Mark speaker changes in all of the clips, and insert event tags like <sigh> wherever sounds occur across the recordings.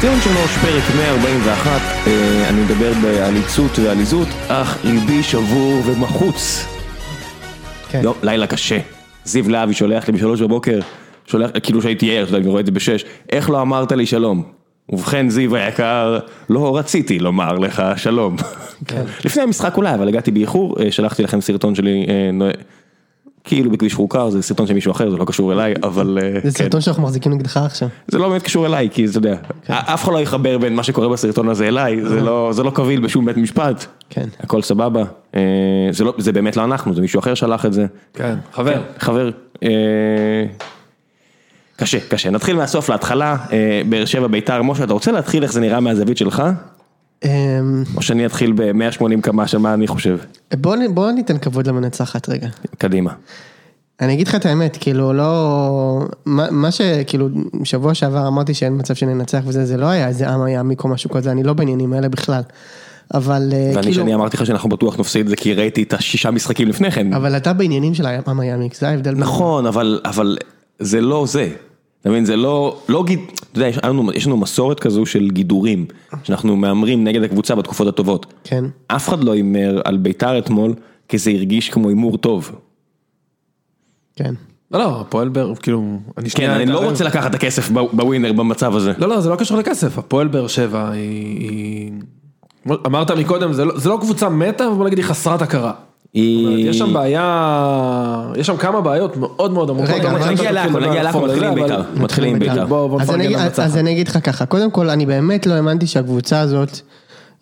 Speaker 1: ציון שלוש, פרק 141, אה, אני מדבר בעליצות ועליזות, אך ליבי שבור ומחוץ.
Speaker 2: כן.
Speaker 1: לא, לילה קשה. זיו להבי שולח לי בשלוש בבוקר, שולח, כאילו שהייתי ער, אתה יודע, אני רואה את זה בשש, איך לא אמרת לי שלום? ובכן זיו היקר, לא רציתי לומר לך שלום.
Speaker 2: כן. <laughs>
Speaker 1: לפני המשחק אולי, אבל הגעתי באיחור, אה, שלחתי לכם סרטון שלי, אה, כאילו בכביש חוקר, זה סרטון של מישהו אחר, זה לא קשור אליי, אבל אה,
Speaker 2: זה
Speaker 1: כן.
Speaker 2: סרטון שאנחנו מחזיקים נגדך עכשיו.
Speaker 1: זה לא באמת קשור אליי, כי אתה יודע,
Speaker 2: כן.
Speaker 1: אף אחד לא יחבר בין מה שקורה בסרטון הזה אליי, זה לא- זה לא קביל בשום בית משפט.
Speaker 2: כן.
Speaker 1: הכל סבבה, אה, זה לא- זה באמת לא אנחנו, זה מישהו אחר שלח את זה.
Speaker 3: כן, חבר.
Speaker 1: חבר, אה, קשה, קשה. נתחיל מהסוף להתחלה, באר שבע ביתר, משה, אתה רוצה להתחיל איך זה נראה מהזווית שלך?
Speaker 2: אמ,
Speaker 1: או שאני אתחיל ב-180 קמ"ש, מה אני חושב?
Speaker 2: בוא ניתן כבוד למנצחת רגע.
Speaker 1: קדימה.
Speaker 2: אני אגיד לך את האמת, כאילו לא, מה מה שכאילו שבוע שעבר אמרתי שאין מצב שננצח וזה, זה לא היה איזה עם יעמיק או משהו כזה, אני לא בעניינים האלה בכלל. אבל אה,
Speaker 1: ואני
Speaker 2: כאילו,
Speaker 1: שאני אמרתי לך שאנחנו בטוח נפסיד זה כי ראיתי את השישה משחקים לפני כן.
Speaker 2: אבל אתה בעניינים של עם יעמיק, זה ההבדל.
Speaker 1: נכון, אבל, אבל זה לא זה. אתה מבין, זה לא, לא גיד, אתה יודע, יש לנו, יש לנו מסורת כזו של גידורים, שאנחנו מהמרים נגד הקבוצה בתקופות הטובות.
Speaker 2: כן.
Speaker 1: אף אחד לא הימר על ביתר אתמול, כי זה הרגיש כמו הימור טוב.
Speaker 2: כן.
Speaker 3: לא, לא, הפועל באר, כאילו, אני
Speaker 1: כן,
Speaker 3: שנייה...
Speaker 1: אני לא. רוצה לקחת את הכסף בווינר במצב הזה.
Speaker 3: לא, לא, זה לא קשור לכסף, הפועל באר שבע היא... היא- אמרת מקודם, זה לא- זה לא קבוצה מתה, אבל בוא נגיד היא חסרת הכרה.
Speaker 1: היא...
Speaker 3: יש שם בעיה, יש שם כמה בעיות מאוד מאוד עמוקות.
Speaker 2: רגע,
Speaker 1: נגיע
Speaker 3: מתחיל
Speaker 1: נגיע
Speaker 3: על
Speaker 1: מתחילים
Speaker 3: זה,
Speaker 1: בית"ר.
Speaker 3: אבל-
Speaker 1: מתחילים
Speaker 3: בדיוק,
Speaker 1: בית"ר.
Speaker 3: בוא בוא
Speaker 2: אז
Speaker 3: נפרגן
Speaker 2: אני,
Speaker 3: למנצחת.
Speaker 2: אז אני אגיד לך ככה, קודם כל אני באמת לא האמנתי שהקבוצה הזאת,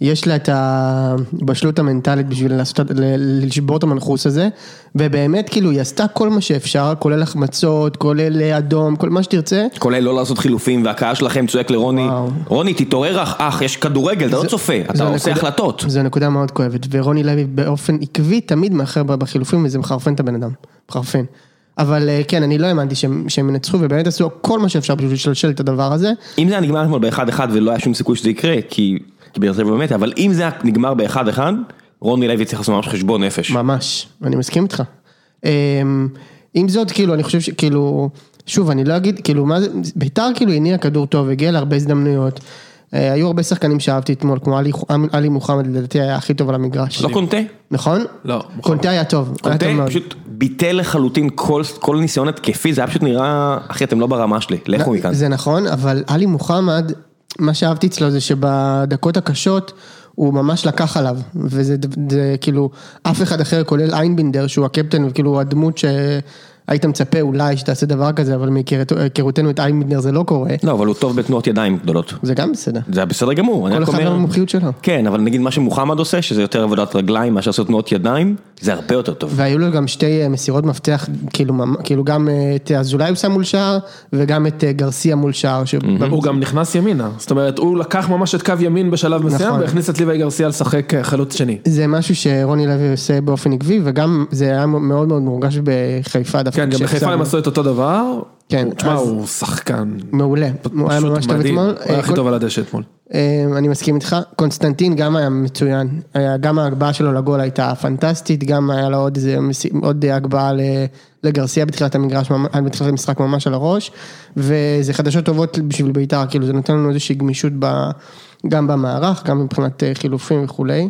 Speaker 2: יש לה את הבשלות המנטלית בשביל לעשות, לשבור את המנחוס הזה, ובאמת כאילו היא עשתה כל מה שאפשר, כולל החמצות, כולל אדום, כל מה שתרצה.
Speaker 1: כולל לא לעשות חילופים, והקהל שלכם צועק לרוני,
Speaker 2: וואו.
Speaker 1: רוני תתעורר אח, אח, יש כדורגל, אתה לא צופה, אתה עושה
Speaker 2: נקודה-
Speaker 1: החלטות.
Speaker 2: זו נקודה מאוד כואבת, ורוני לוי באופן עקבי תמיד מאחר בחילופים, וזה מחרפן את הבן אדם, מחרפן. אבל אה, כן, אני לא האמנתי שהם, שהם ינצחו, ובאמת עשו כל מה שאפשר בשביל לשלשל את הדבר הזה.
Speaker 1: אם זה היה נגמר אתמול באחד אחד ולא היה שום סיכוי שזה יקרה, כי כי באר שבע באמת, אבל אם זה היה נגמר באחד אחד, רוני לוי צריך לעשות ממש חשבון נפש.
Speaker 2: ממש, אני מסכים איתך. אמ, עם זאת, כאילו, אני חושב שכאילו, שוב, אני לא אגיד, כאילו, מה זה, ביתר כאילו הניע כדור טוב, הגיע להרבה הזדמנויות. אה, היו הרבה שחקנים שאהבתי אתמול, כמו עלי- עלי מוחמד, לדעתי היה הכי טוב על המגרש.
Speaker 1: לא קונטה?
Speaker 2: נכון?
Speaker 3: לא.
Speaker 2: קונטה היה טוב,
Speaker 1: קונטה. פשוט ביטל לחלוטין כל, כל ניסיון התקפי, זה היה פשוט נראה, אחי אתם לא ברמה שלי, לכו מכאן.
Speaker 2: זה נכון, אבל עלי מוחמד, מה שאהבתי אצלו זה שבדקות הקשות הוא ממש לקח עליו, וזה זה, כאילו, אף אחד אחר כולל איינבינדר שהוא הקפטן, וכאילו הדמות שהיית מצפה אולי שתעשה דבר כזה, אבל מהיכרותנו את איינבינדר זה לא קורה,
Speaker 1: לא, אבל הוא טוב בתנועות ידיים גדולות.
Speaker 2: זה גם בסדר.
Speaker 1: זה היה בסדר גמור,
Speaker 2: כל אחד
Speaker 1: אומר...
Speaker 2: והמומחיות שלו.
Speaker 1: כן, אבל נגיד מה שמוחמד עושה, שזה יותר עבודת רגליים מאשר לעשות תנועות ידיים, זה הרבה יותר טוב.
Speaker 2: והיו לו גם שתי אה, מסירות מפתח, כאילו, כאילו גם אה, את אזולאי הוא שם מול שער, וגם את אה, גרסיה מול שער. ש-
Speaker 3: הוא גם נכנס ימינה, זאת אומרת, הוא לקח ממש את קו ימין בשלב מסוים,
Speaker 2: נכון.
Speaker 3: והכניס את ליוואי גרסיה לשחק חלוץ שני.
Speaker 2: זה משהו שרוני לוי עושה באופן עקבי, וגם זה היה מאוד מאוד מורגש בחיפה.
Speaker 3: כן, גם בחיפה. הם עשו את אותו דבר.
Speaker 2: כן,
Speaker 3: תשמע, הוא שחקן.
Speaker 2: מעולה, הוא היה ממש טוב אתמול.
Speaker 3: הוא היה
Speaker 2: אה,
Speaker 3: הכי
Speaker 2: כל-
Speaker 3: טוב על הדשא אתמול.
Speaker 2: אה, אני מסכים איתך, קונסטנטין גם היה מצוין, גם ההגבהה שלו לגול הייתה פנטסטית, גם היה לו עוד הגבהה לגרסיה בתחילת המגרש, בתחילת המשחק ממש על הראש, וזה חדשות טובות בשביל בית"ר, כאילו זה נותן לנו איזושהי גמישות גם במערך, גם מבחינת אה, חילופים וכולי.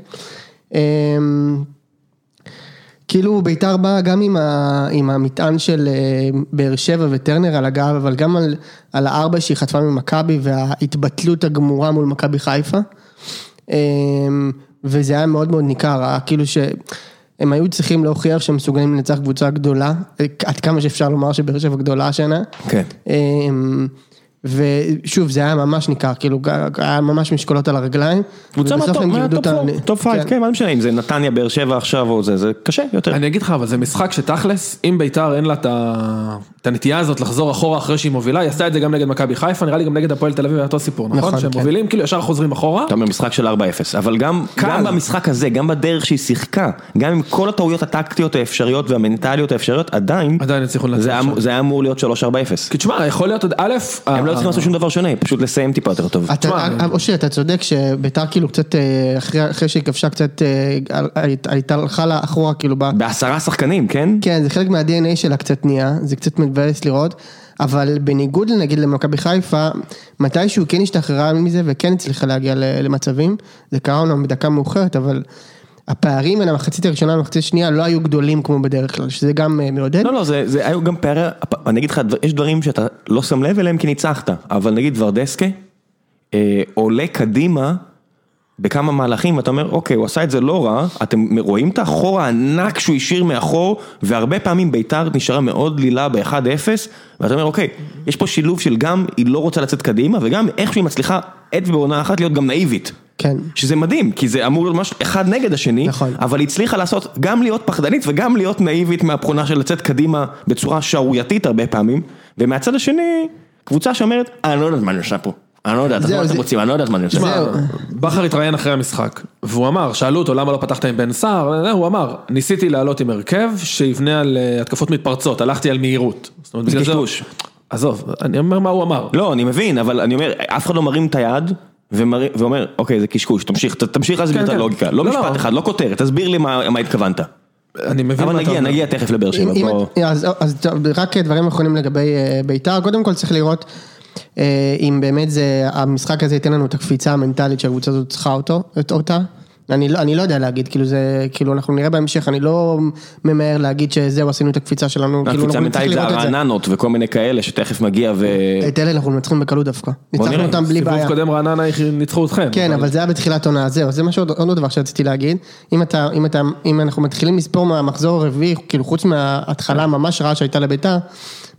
Speaker 2: אה, כאילו בית"ר באה גם עם, ה, עם המטען של אה, באר שבע וטרנר על הגב, אבל גם על, על הארבע שהיא חטפה ממכבי וההתבטלות הגמורה מול מכבי חיפה. אה, וזה היה מאוד מאוד ניכר, היה כאילו שהם היו צריכים להוכיח שהם מסוגלים לנצח קבוצה גדולה, אה, עד כמה שאפשר לומר שבאר שבע גדולה השנה.
Speaker 1: כן.
Speaker 2: אה, ושוב, זה היה ממש ניכר, כאילו, היה ממש משקולות על הרגליים.
Speaker 1: קבוצה מהטופ
Speaker 2: את ה-
Speaker 1: 4, טופ 5,
Speaker 2: כן.
Speaker 1: כן, מה משנה, אם זה נתניה, באר שבע עכשיו או זה, זה קשה יותר.
Speaker 3: אני אגיד לך, אבל זה משחק שתכלס, אם ביתר אין לה את הנטייה הזאת לחזור אחורה אחרי שהיא מובילה, היא עשתה את זה גם נגד מכבי חיפה, נראה לי גם נגד הפועל תל אביב היה אותו סיפור, נכון?
Speaker 2: נכון,
Speaker 3: שהם
Speaker 2: כן.
Speaker 3: מובילים, כאילו ישר חוזרים אחורה.
Speaker 1: אתה אומר משחק של 4-0, אבל גם, במשחק הזה, גם בדרך שהיא שיחקה, גם עם כל הטעויות הטקטיות האפשריות והמנטליות האפשריות, עדיין,
Speaker 3: עדיין הצליחו לנצח
Speaker 1: זה היה- אמור להיות 3-4-0.
Speaker 3: כי תשמע, יכול להיות עוד א',
Speaker 1: הם לא צריכים לעשות שום דבר שונה, פשוט לסיים טיפה יותר טוב.
Speaker 2: אתה,
Speaker 3: תשמע,
Speaker 2: אה, אושרי, אתה צודק שביתר כאילו קצת, אה, אחרי, שהיא כבשה קצת, אה, הייתה הלכה לה אחורה כאילו.
Speaker 1: בעשרה שחקנים, כן?
Speaker 2: כן, זה חלק מה-DNA שלה קצת נהיה, זה קצת מבאס לראות, אבל בניגוד נגיד למכבי חיפה, מתישהו כן השתחררה מזה וכן הצליחה להגיע ל- למצבים, זה קרה אומנם בדקה מאוחרת, אבל הפערים בין המחצית הראשונה למחצית השנייה לא היו גדולים כמו בדרך כלל, שזה גם אה, מעודד.
Speaker 1: לא, לא, זה, זה היו גם פערי, אני אגיד לך, יש דברים שאתה לא שם לב אליהם כי ניצחת, אבל נגיד ורדסקה, אה, עולה קדימה בכמה מהלכים, ואתה אומר, אוקיי, הוא עשה את זה לא רע, אתם רואים את החור הענק שהוא השאיר מאחור, והרבה פעמים ביתר נשארה מאוד דלילה ב-1-0, ואתה אומר, אוקיי, יש פה שילוב של גם היא לא רוצה לצאת קדימה, וגם איכשהו היא מצליחה עת ובעונה אחת להיות גם נאיבית.
Speaker 2: כן.
Speaker 1: שזה מדהים, כי זה אמור להיות משהו אחד נגד השני,
Speaker 2: נכון.
Speaker 1: אבל היא הצליחה לעשות, גם להיות פחדנית וגם להיות נאיבית מהבחינה של לצאת קדימה בצורה שערורייתית הרבה פעמים, ומהצד השני, קבוצה שאומרת, אני לא יודעת מה אני עושה פה, אני לא יודעת, מה אתם
Speaker 2: זה-
Speaker 1: רוצים, אני לא יודעת מה אני עושה.
Speaker 3: בכר התראיין אחרי המשחק, והוא אמר, שאלו אותו למה לא פתחת עם בן סער, הוא אמר, ניסיתי לעלות עם הרכב שיבנה על אה, התקפות מתפרצות, הלכתי על מהירות. זאת אומרת,
Speaker 1: זה
Speaker 3: בגלל
Speaker 1: קשקוש.
Speaker 3: עזוב, אני אומר מה הוא אמר.
Speaker 1: לא, אני מבין, אבל אני אומר, אף אחד לא מרים את היד. ואומר, אוקיי, זה קשקוש, תמשיך, ת- תמשיך להסביר
Speaker 3: כן,
Speaker 1: את
Speaker 3: כן.
Speaker 1: הלוגיקה, לא
Speaker 3: לא,
Speaker 1: משפט
Speaker 3: לא.
Speaker 1: אחד, לא כותרת, תסביר לי מה מה התכוונת.
Speaker 3: אני מבין
Speaker 1: אבל
Speaker 3: מה אתה
Speaker 1: נגיע,
Speaker 3: אומר.
Speaker 1: נגיע תכף לבאר שבע,
Speaker 2: אז, רק דברים אחרונים לגבי אה, בית"ר, קודם כל צריך לראות אה, אם באמת זה, המשחק הזה ייתן לנו את הקפיצה המנטלית שהקבוצה הזאת צריכה אותו, את אותה. אני לא, אני לא יודע להגיד, כאילו זה, כאילו אנחנו נראה בהמשך, אני לא ממהר להגיד שזהו עשינו את הקפיצה שלנו, כאילו
Speaker 1: הקפיצה
Speaker 2: אנחנו נצטרך
Speaker 1: המנטלית זה
Speaker 2: לראות את זה.
Speaker 1: הרעננות וכל מיני כאלה שתכף מגיע ו...
Speaker 2: את אלה אנחנו מנצחים בקלות דווקא, ניצחנו אותם בלי בעיה.
Speaker 3: סיבוב קודם רעננה ניצחו אתכם.
Speaker 2: כן, אבל זה היה בתחילת עונה, זהו, זה משהו, עוד דבר שרציתי להגיד, אם אתה, אם אתה, אם אנחנו מתחילים לספור מהמחזור הרביעי, כאילו חוץ מההתחלה הממש רעה שהייתה לביתר,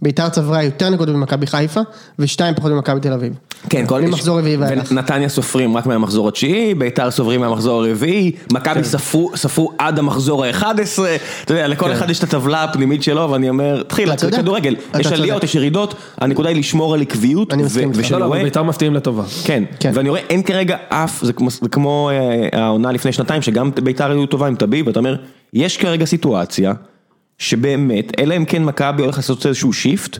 Speaker 2: ביתר צברה יותר נקודות ממכבי חיפה, ושתיים פחות ממכבי תל אביב.
Speaker 1: כן, כל
Speaker 2: ממחזור רביעי ואילך.
Speaker 1: ונתניה סופרים רק מהמחזור התשיעי, ביתר סופרים מהמחזור הרביעי, מכבי ספרו ספרו עד המחזור ה-11, אתה יודע, לכל אחד יש את הטבלה הפנימית שלו, ואני אומר, תתחיל,
Speaker 2: אתה צודק.
Speaker 1: כדורגל, יש. עליות, יש ירידות, הנקודה היא לשמור על עקביות,
Speaker 3: לא, לא, בית"ר מפתיעים לטובה.
Speaker 1: כן,
Speaker 2: כן.
Speaker 1: ואני רואה אין כרגע אף, זה כמו, זה כמו אה, העונה לפני שנתיים, שגם ביתר היו טובה עם טביב, ואתה אומר, יש כרגע סיטואציה, שבאמת, אלא אם כן מכבי הולך לעשות איזשהו שיפט,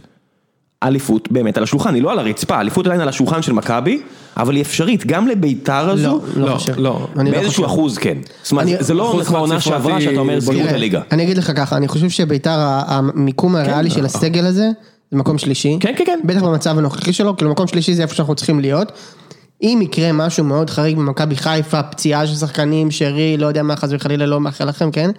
Speaker 1: אליפות באמת על השולחן, היא לא על הרצפה, אליפות עדיין על השולחן של מכבי, אבל היא אפשרית, גם לביתר הזו,
Speaker 2: לא,
Speaker 3: לא. לא.
Speaker 2: אני לא
Speaker 1: באיזשהו
Speaker 2: חושב.
Speaker 1: אחוז כן. זאת אומרת,
Speaker 2: אני-
Speaker 1: זה לא
Speaker 3: אחוז
Speaker 1: כמו העונה
Speaker 3: חד-ספרתי
Speaker 1: שעברה, שאתה אומר,
Speaker 2: תראה,
Speaker 1: הליגה.
Speaker 2: אני אגיד לך ככה, אני חושב שביתר, המיקום הריאלי של הסגל הזה, זה מקום שלישי.
Speaker 1: כן, כן, כן.
Speaker 2: בטח במצב הנוכחי שלו, כאילו מקום שלישי זה איפה שאנחנו צריכים להיות. אם יקרה משהו מאוד חריג במכבי חיפה, פציעה של שחקנים, שרי, לא יודע מה, חס וחלילה לא מאחל לכם, כן?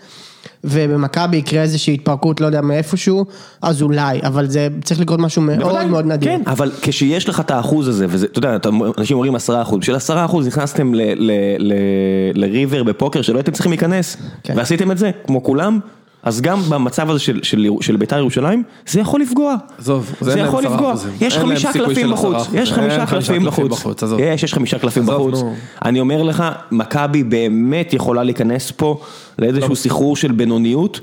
Speaker 2: ובמכבי יקרה איזושהי התפרקות, לא יודע מאיפשהו, אז אולי, אבל זה צריך לקרות משהו מאוד
Speaker 1: בוודאי,
Speaker 2: מאוד נדיר.
Speaker 1: כן, אבל כשיש לך את האחוז הזה, וזה, אתה יודע, אנשים אומרים עשרה אחוז, בשביל עשרה אחוז נכנסתם ל- ל- ל- לריבר בפוקר שלא הייתם צריכים להיכנס,
Speaker 2: כן.
Speaker 1: ועשיתם את זה, כמו כולם, אז גם במצב הזה של- של של בית"ר ירושלים, זה יכול לפגוע.
Speaker 3: עזוב, זה
Speaker 1: זה יכול לפגוע. יש חמישה קלפים בחוץ, יש. חמישה קלפים בחוץ,
Speaker 3: בחוץ.
Speaker 1: יש, יש חמישה קלפים בחוץ. אני אומר לך, מכבי באמת יכולה להיכנס פה
Speaker 3: לא.
Speaker 1: לאיזשהו סחרור של בינוניות,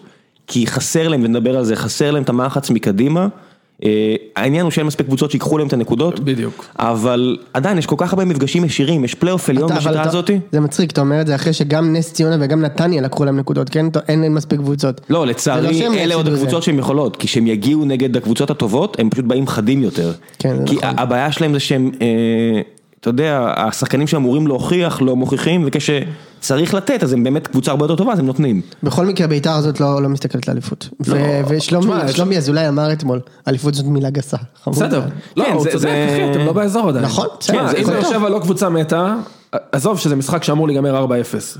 Speaker 1: כי חסר להם, ונדבר על זה, חסר להם את המחץ מקדימה. אה, העניין הוא שאין מספיק קבוצות שיקחו להם את הנקודות,
Speaker 3: בדיוק.
Speaker 1: אבל עדיין יש כל כך הרבה מפגשים ישירים, יש פלייאוף עליון בשיטה
Speaker 2: אתה-
Speaker 1: הזאתי.
Speaker 2: זה מצחיק, אתה אומר את זה אחרי שגם נס ציונה וגם נתניה לקחו להם נקודות, כן? אין אין מספיק קבוצות.
Speaker 1: לא,
Speaker 2: לא
Speaker 1: לצערי,
Speaker 2: שהם
Speaker 1: אלה עוד. הקבוצות שהן יכולות, כי כשהם יגיעו נגד הקבוצות הטובות, הם פשוט באים חדים יותר.
Speaker 2: כן, זה
Speaker 1: כי
Speaker 2: נכון.
Speaker 1: הבעיה שלהם זה שהם, אה, אתה יודע, השחקנים שאמורים להוכיח לא מוכיחים, וכשצריך לתת, אז הם באמת קבוצה הרבה יותר טובה, אז הם נותנים.
Speaker 2: בכל מקרה בית"ר הזאת לא, לא מסתכלת לאליפות.
Speaker 1: לא,
Speaker 2: ושלומי אזולאי אמר אתמול, אליפות זאת מילה גסה.
Speaker 3: בסדר. לא,
Speaker 1: כן,
Speaker 3: הוא
Speaker 1: זה-
Speaker 3: צודק,
Speaker 1: זה-
Speaker 3: אחי, אתם לא באזור עדיין.
Speaker 2: נכון, בסדר,
Speaker 3: אם באר. שבע לא קבוצה מתה, עזוב שזה משחק שאמור להיגמר 4-0.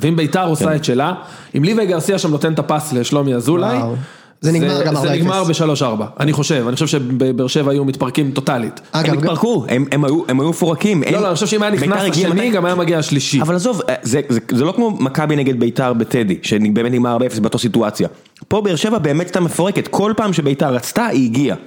Speaker 3: ואם ביתר עושה את שלה, אם ליבי גרסיה שם נותן את הפס לשלומי אזולאי,
Speaker 2: וואו. זה נגמר גם
Speaker 3: זה
Speaker 2: 4-0.
Speaker 3: נגמר ב-3-4, אני חושב, אני חושב שבאר שבע היו מתפרקים טוטאלית.
Speaker 1: הם התפרקו, הם- היו- מפורקים.
Speaker 3: לא, לא, אני חושב שאם היה נכנס
Speaker 1: בית"ר הגיע
Speaker 3: השני, גם היה מגיע השלישי.
Speaker 1: אבל עזוב, אה, זה, זה, זה לא כמו מכבי נגד ביתר בטדי, שבאמת נגמר 4-0 באותו סיטואציה. פה באר שבע באמת הייתה מפורקת, כל פעם שביתר רצתה, היא הגיעה.